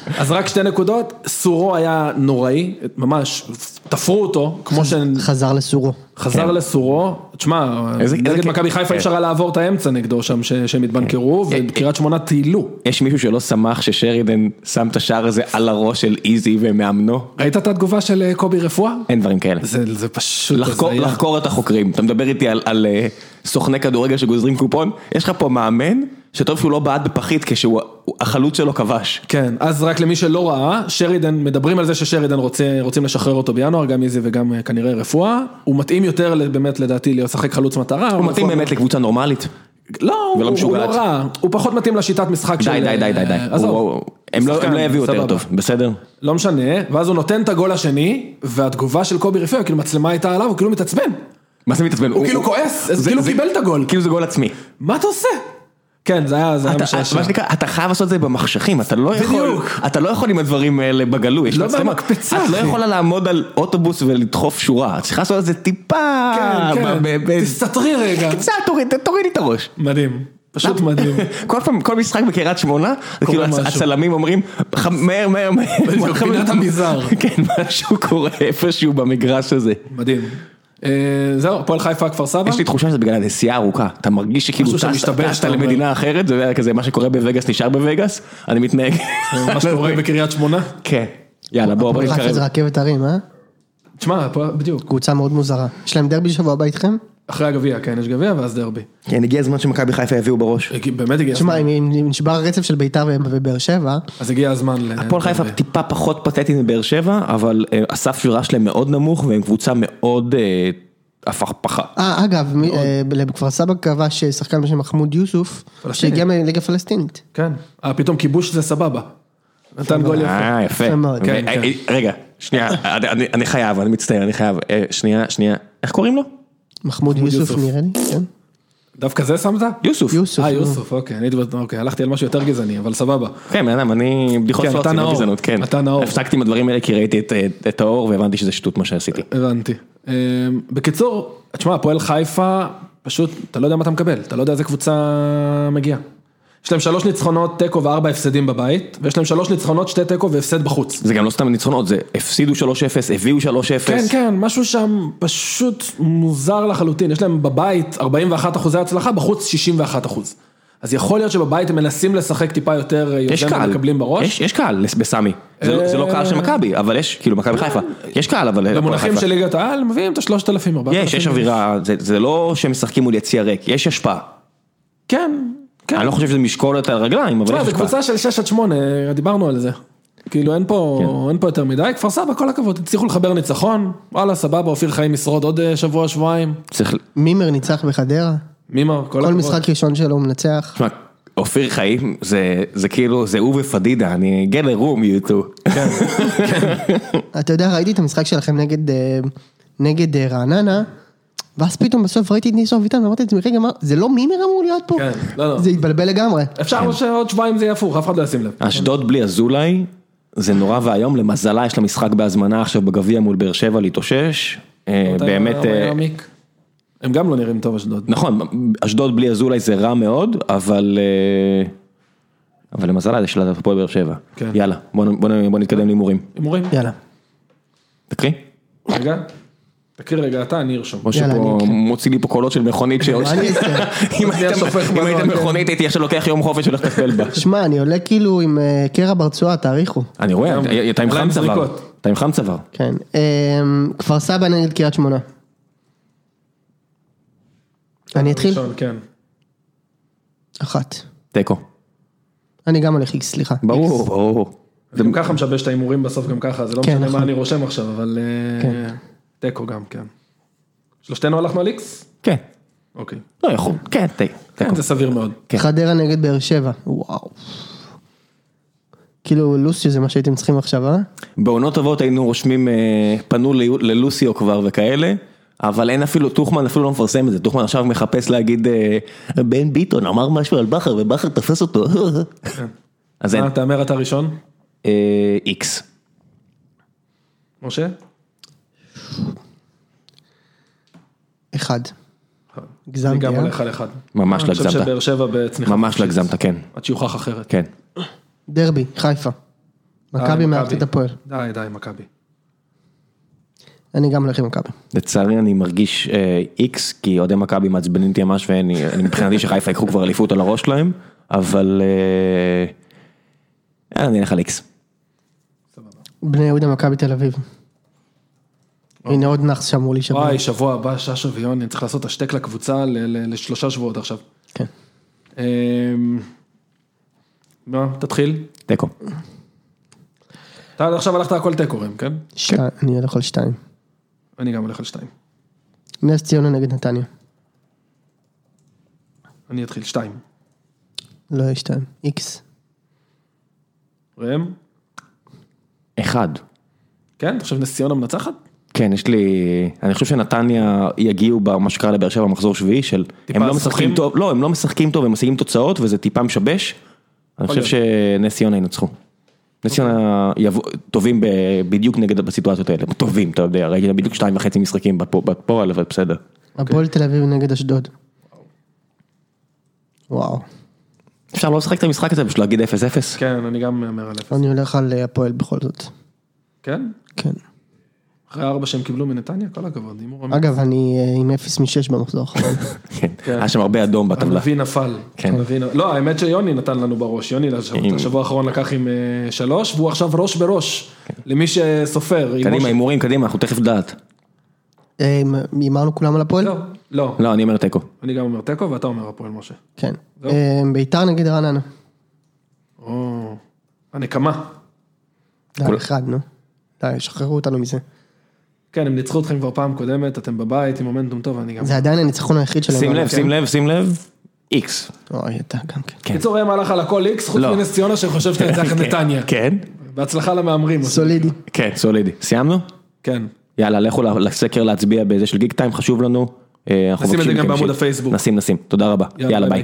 Speaker 3: <laughs> אז רק שתי נקודות, סורו היה נוראי, ממש, תפרו אותו, כמו שחזר
Speaker 2: חזר לסורו.
Speaker 3: כן. לסורו, תשמע, נגד. מכבי חיפה
Speaker 1: כן.
Speaker 3: אפשר היה לעבור את האמצע נגדו שם, ש- שהם התבנקרו, וקריית שמונה טיילו.
Speaker 1: יש מישהו שלא שמח ששרידן שם את השער הזה על הראש של איזי ומאמנו?
Speaker 3: ראית את התגובה של אה, קובי רפואה?
Speaker 1: אין דברים כאלה.
Speaker 3: זה זה פשוט
Speaker 1: לחקור, את החוקרים, אתה מדבר איתי על, על אה, סוכני כדורגל שגוזרים קופון, יש לך פה מאמן שטוב שהוא לא בעט בפחית כשהוא הוא- החלוץ שלו כבש.
Speaker 3: כן, אז רק למי שלא ראה, שרידן, מדברים על זה ששרידן רוצה, רוצים לשחרר אותו בינואר, גם איזי וגם אה, כנראה רפואה, הוא מתאים יותר באמת לדעתי לשחק חלוץ מטרה.
Speaker 1: הוא מתאים באמת לקבוצה נורמלית.
Speaker 3: לא, הוא-
Speaker 1: ולא
Speaker 3: הוא. לא רע, הוא פחות מתאים לשיטת משחק של...
Speaker 1: די די די די די.
Speaker 3: אה, עזוב.
Speaker 1: הם לא הם לא יביאו יותר. טוב, בסדר?
Speaker 3: לא משנה, ואז הוא נותן את הגול השני, והתגובה של קובי רפאל, כאילו מצלמה הייתה עליו, הוא כאילו מתעצבן.
Speaker 1: מה זה מתעצבן?
Speaker 3: הוא כאילו כועס, כאילו קיבל את הגול.
Speaker 1: כאילו זה גול עצמי.
Speaker 3: מה אתה עושה? כן, זה היה, זה היה משעשע.
Speaker 1: מה שנקרא, אתה חייב לעשות את זה במחשכים, אתה לא יכול,
Speaker 3: בדיוק.
Speaker 1: אתה לא יכול עם הדברים האלה בגלוי, יש
Speaker 3: לא. במקפצה,
Speaker 1: את לא. יכולה לעמוד על אוטובוס ולדחוף שורה, את צריכה לעשות את זה טיפה,
Speaker 3: כן, כן, תסתתרי רגע.
Speaker 1: קצת, תוריד- תורידי את הראש.
Speaker 3: מדהים, פשוט מדהים. <laughs>
Speaker 1: כל פעם, כל משחק בקריית שמונה, זה כאילו. הצלמים אומרים, "ח- מהר, מהר, מהר.
Speaker 3: בדיוק, <laughs> פינת המזער.
Speaker 1: כן, משהו קורה איפשהו במגרש הזה.
Speaker 3: מדהים. אה, זהו, הפועל חיפה, כפר סבא.
Speaker 1: יש לי תחושה שזה בגלל הנסיעה הארוכה, אתה מרגיש שכאילו טסת. למדינה אחרת, זה כזה מה שקורה בווגאס נשאר בווגאס, אני מתנהג.
Speaker 3: מה שקורה בקריית שמונה.
Speaker 1: כן. יאללה בוא בוא
Speaker 2: הפועל חיפה
Speaker 1: נתקרב.
Speaker 2: זה רכבת הרים, אה?
Speaker 3: תשמע, בדיוק.
Speaker 2: קבוצה מאוד מוזרה. יש להם דרבי שבוע הבא איתכם?
Speaker 3: אחרי הגביע, כן, יש גביע ואז דרבי.
Speaker 1: כן, הגיע הזמן שמכבי חיפה יביאו בראש.
Speaker 3: באמת הגיע
Speaker 2: תשמע,
Speaker 3: הזמן.
Speaker 2: אם אם נשבר הרצף של ביתר ובאר שבע,
Speaker 3: אז הגיע הזמן. ל-
Speaker 1: הפועל חיפה. טיפה פחות פתטית מבאר שבע, אבל אה, הסף שורה שלהם מאוד נמוך והם קבוצה מאוד אה, הפכפכה.
Speaker 2: אה, אגב, אה, בכפר סבא כבש שחקן בשם מחמוד יוסוף. שהגיע מהליגה הפלסטינית.
Speaker 3: כן. אה, פתאום כיבוש זה סבבה. נתן גול יפה.
Speaker 1: אה, יפה.
Speaker 3: כן, כן.
Speaker 1: רגע, שנייה, <laughs> אני- חייב, אני מצטער, אני חייב. שנייה, שנייה. איך קוראים לו?
Speaker 2: מחמוד יוסוף. נראה לי, כן.
Speaker 3: דווקא זה שמת?
Speaker 1: יוסוף.
Speaker 2: יוסוף.
Speaker 3: אה. יוסוף, אוקיי, אני הייתי אוקיי, הלכתי על משהו יותר גזעני, אבל סבבה.
Speaker 1: כן, בן אדם, אני בדיחות
Speaker 3: אתה
Speaker 1: לא. גזענות, כן.
Speaker 3: אתה נאור.
Speaker 1: הפסקתי עם הדברים האלה כי ראיתי את- האור והבנתי שזה שטות מה שעשיתי.
Speaker 3: הבנתי. אה, בקיצור, תשמע, הפועל חיפה, פשוט, אתה לא יודע מה אתה מקבל, אתה לא יודע איזה קבוצה מגיעה. יש להם שלוש ניצחונות, תיקו וארבע הפסדים בבית, ויש להם שלוש ניצחונות, שתי תיקו והפסד בחוץ.
Speaker 1: זה גם לא סתם ניצחונות, זה הפסידו 3-0, הביאו 3-0.
Speaker 3: כן, כן, משהו שם פשוט מוזר לחלוטין, יש להם בבית 41 אחוזי הצלחה, בחוץ 61 אחוז. אז יכול להיות שבבית הם מנסים לשחק טיפה יותר
Speaker 1: יש
Speaker 3: יוזם ומקבלים בראש.
Speaker 1: יש, יש קהל בסמי, זה, לא- זה לא קהל של מכבי, אבל יש, כאילו מכבי חיפה, יש קהל אבל,
Speaker 3: במונחים. של ליגת העל מביאים את השלושת אלפים, ארבעת
Speaker 1: יש, יש
Speaker 3: אלפים.
Speaker 1: אווירה, זה, זה לא שהם משחקים מול יציע ריק, יש השפעה,
Speaker 3: כן.
Speaker 1: אני לא חושב שזה משקול את הרגליים, אבל יש השפעה.
Speaker 3: קבוצה של 6 עד 8, דיברנו על זה. כאילו אין פה,
Speaker 1: כן.
Speaker 3: אין פה יותר מדי, כפר סבא, כל הכבוד, הצליחו לחבר ניצחון, וואלה, סבבה, אופיר חיים ישרוד עוד אה, שבוע, שבועיים.
Speaker 1: צריך,
Speaker 2: מימר ניצח בחדרה,
Speaker 3: מימה, כל
Speaker 2: כל
Speaker 3: הכבוד.
Speaker 2: משחק ראשון שלו הוא מנצח.
Speaker 1: תשמע, אופיר חיים, זה, זה כאילו, זה הוא ופדידה, אני get a room you two.
Speaker 3: כן, <laughs>
Speaker 2: אתה יודע, ראיתי את המשחק שלכם נגד, אה, נגד אה, רעננה, ואז פתאום בסוף ראיתי את ניסו אביטן, ואמרתי לעצמי, רגע, מה, זה לא מימר אמור להיות פה?
Speaker 3: כן, לא, לא.
Speaker 2: זה התבלבל לגמרי.
Speaker 3: אפשר שעוד שבועיים זה יהיה הפוך, אף אחד לא ישים לב.
Speaker 1: אשדוד בלי אזולאי, זה נורא ואיום, למזלה יש לה משחק בהזמנה עכשיו בגביע מול באר שבע להתאושש, אה, באמת, אה.
Speaker 3: הם גם לא נראים טוב אשדוד.
Speaker 1: נכון, אשדוד בלי אזולאי זה רע מאוד, אבל... אה, אבל למזלה יש לה הפועל באר שבע.
Speaker 3: כן.
Speaker 1: יאללה, בוא בוא בוא נתקדם להימורים.
Speaker 3: הימורים?
Speaker 2: יאללה.
Speaker 1: תקריא.
Speaker 3: רגע. תקריא רגע אתה, אני ארשום.
Speaker 1: משה
Speaker 2: יאללה,
Speaker 1: פה
Speaker 2: אני אקריא.
Speaker 1: מוציא לי פה קולות של מכונית שעוד...
Speaker 2: אעשה? <laughs>
Speaker 1: אם היית-
Speaker 3: כן.
Speaker 1: מכונית הייתי עכשיו לוקח יום חופש והולך לטפל בה. <laughs>
Speaker 2: שמע, אני עולה כאילו עם אה, קרע ברצועה, תאריכו.
Speaker 1: אני רואה, אתה עם חם צוואר. אתה עם חם צוואר.
Speaker 2: כן. אה, כפר סבא נגד קריית שמונה. אני אתחיל?
Speaker 3: כן.
Speaker 2: אחת.
Speaker 1: תיקו.
Speaker 2: אני גם הולך איקס, סליחה.
Speaker 1: ברור, ברור.
Speaker 3: זה גם ככה משבש את ההימורים בסוף גם ככה, זה לא
Speaker 2: כן,
Speaker 3: משנה
Speaker 2: נכון.
Speaker 3: מה אני רושם עכשיו, אבל אה,
Speaker 2: כן.
Speaker 3: תיקו גם, כן. שלושתנו הלכנו על איקס?
Speaker 1: כן.
Speaker 3: אוקיי.
Speaker 1: לא יכול. כן, תיקו.
Speaker 3: כן, זה סביר מאוד.
Speaker 1: כן.
Speaker 2: חדרה נגד באר שבע. וואו. כאילו לוסי זה מה שהייתם צריכים עכשיו, אה?
Speaker 1: בעונות טובות היינו רושמים, אה, פנו ללוסיו כבר וכאלה, אבל אין אפילו, טוחמן אפילו לא מפרסם את זה, טוחמן עכשיו מחפש להגיד, אה, בן ביטון אמר משהו על בכר ובכר תפס אותו. אז אין,
Speaker 3: תהמר אתה ראשון?
Speaker 1: אה, איקס.
Speaker 3: משה?
Speaker 2: אחד.
Speaker 3: אני
Speaker 2: הגזמתי,
Speaker 3: גם
Speaker 2: אה?
Speaker 3: הולך על אחד.
Speaker 1: ממש לא
Speaker 3: אני חושב
Speaker 1: הגזמת.
Speaker 3: שבאר שבע בצניחה.
Speaker 1: ממש לא הגזמת, כן,
Speaker 3: עד שיוכח אחרת.
Speaker 1: כן.
Speaker 2: דרבי, חיפה.
Speaker 3: אה,
Speaker 2: מכבי מארחת את הפועל.
Speaker 3: די, די, מכבי.
Speaker 2: אני גם הולך עם מכבי.
Speaker 1: לצערי אני מרגיש אה, איקס, כי אוהדי מכבי מעצבנים אותי ממש, ואני אני מבחינתי שחיפה ייקחו כבר אליפות על הראש שלהם, אבל אה, אני אלך על איקס.
Speaker 2: בני יהודה מכבי תל אביב. הנה עוד נאחס שאמור להישבר.
Speaker 3: וואי, שבוע הבא, ששו ויוני, צריך לעשות השתק לקבוצה ל- ל- לשלושה שבועות עכשיו.
Speaker 2: כן.
Speaker 3: אמ, מה, תתחיל.
Speaker 1: תיקו.
Speaker 3: אתה עד עכשיו הלכת הכל תיקו, ראם, כן?
Speaker 2: שתי- אני הולך על שתיים.
Speaker 3: אני גם הולך על שתיים.
Speaker 2: נס ציונה נגד נתניה.
Speaker 3: אני אתחיל שתיים.
Speaker 2: לא יהיה שתיים. איקס.
Speaker 3: ראם?
Speaker 1: אחד.
Speaker 3: כן? אתה חושב נס ציונה מנצחת?
Speaker 1: כן, יש לי, אני חושב שנתניה יגיעו במה שקרה לבאר שבע במחזור שביעי של, הם לא? משחקים טוב, לא, הם לא משחקים טוב, הם משיגים תוצאות וזה טיפה משבש. אני חושב
Speaker 3: להיות.
Speaker 1: שנס ציונה ינצחו. נס ציונה טובים ב- בדיוק נגד בסיטואציות האלה, טובים, אתה יודע, ראיתי בדיוק שתיים וחצי משחקים בפו- בפועל, אבל בסדר.
Speaker 2: הפועל תל אביב נגד אשדוד. וואו.
Speaker 1: אפשר לא לשחק את המשחק הזה, פשוט להגיד 0-0.
Speaker 3: כן, אני גם מהמר על אפס.
Speaker 2: אני הולך על אה, הפועל בכל זאת.
Speaker 3: כן?
Speaker 2: כן.
Speaker 3: אחרי הארבע שהם קיבלו מנתניה, כל הכבוד. הימור אמיתי.
Speaker 2: אגב, אני אה, עם 0 מ-6 במחזור האחרון. <laughs>
Speaker 1: כן, היה שם הרבה אדום בטבלה.
Speaker 3: הנביא נפל.
Speaker 1: כן.
Speaker 3: לא, האמת שיוני נתן לנו בראש. יוני השבוע האחרון לקח עם אה, שלוש, והוא עכשיו ראש בראש. למי שסופר.
Speaker 1: קדימה, הימורים, קדימה, אנחנו תכף דעת.
Speaker 2: אה, הימרנו כולם על הפועל?
Speaker 3: לא, לא.
Speaker 1: לא, אני אומר תיקו.
Speaker 3: אני גם אומר תיקו ואתה אומר הפועל משה.
Speaker 2: כן. אה, ביתר נגד רעננה.
Speaker 3: או, הנקמה.
Speaker 2: אחד, נו. די, שחררו אותנו מזה.
Speaker 3: כן, הם ניצחו אתכם כבר פעם קודמת, אתם בבית עם מומנטום טוב, אני גם...
Speaker 2: זה עדיין הניצחון היחיד שלהם.
Speaker 1: שים לב,
Speaker 2: כן?
Speaker 1: שים לב, שים לב, איקס.
Speaker 2: אוי, אתה גם כן.
Speaker 1: כן.
Speaker 3: קיצור, ראם הלך על הכל איקס, חוץ
Speaker 1: לא.
Speaker 3: מנס ציונה שחושב שאתה יצא לך נתניה.
Speaker 1: כן,
Speaker 3: בהצלחה למהמרים.
Speaker 2: סולידי.
Speaker 1: כן, סולידי. סיימנו?
Speaker 3: כן.
Speaker 1: יאללה, לכו לסקר להצביע בזה של גיק טיים, חשוב לנו. אה,
Speaker 3: נשים את זה גם בעמוד הפייסבוק.
Speaker 1: נשים, נשים. תודה רבה.
Speaker 3: יאללה. ביי.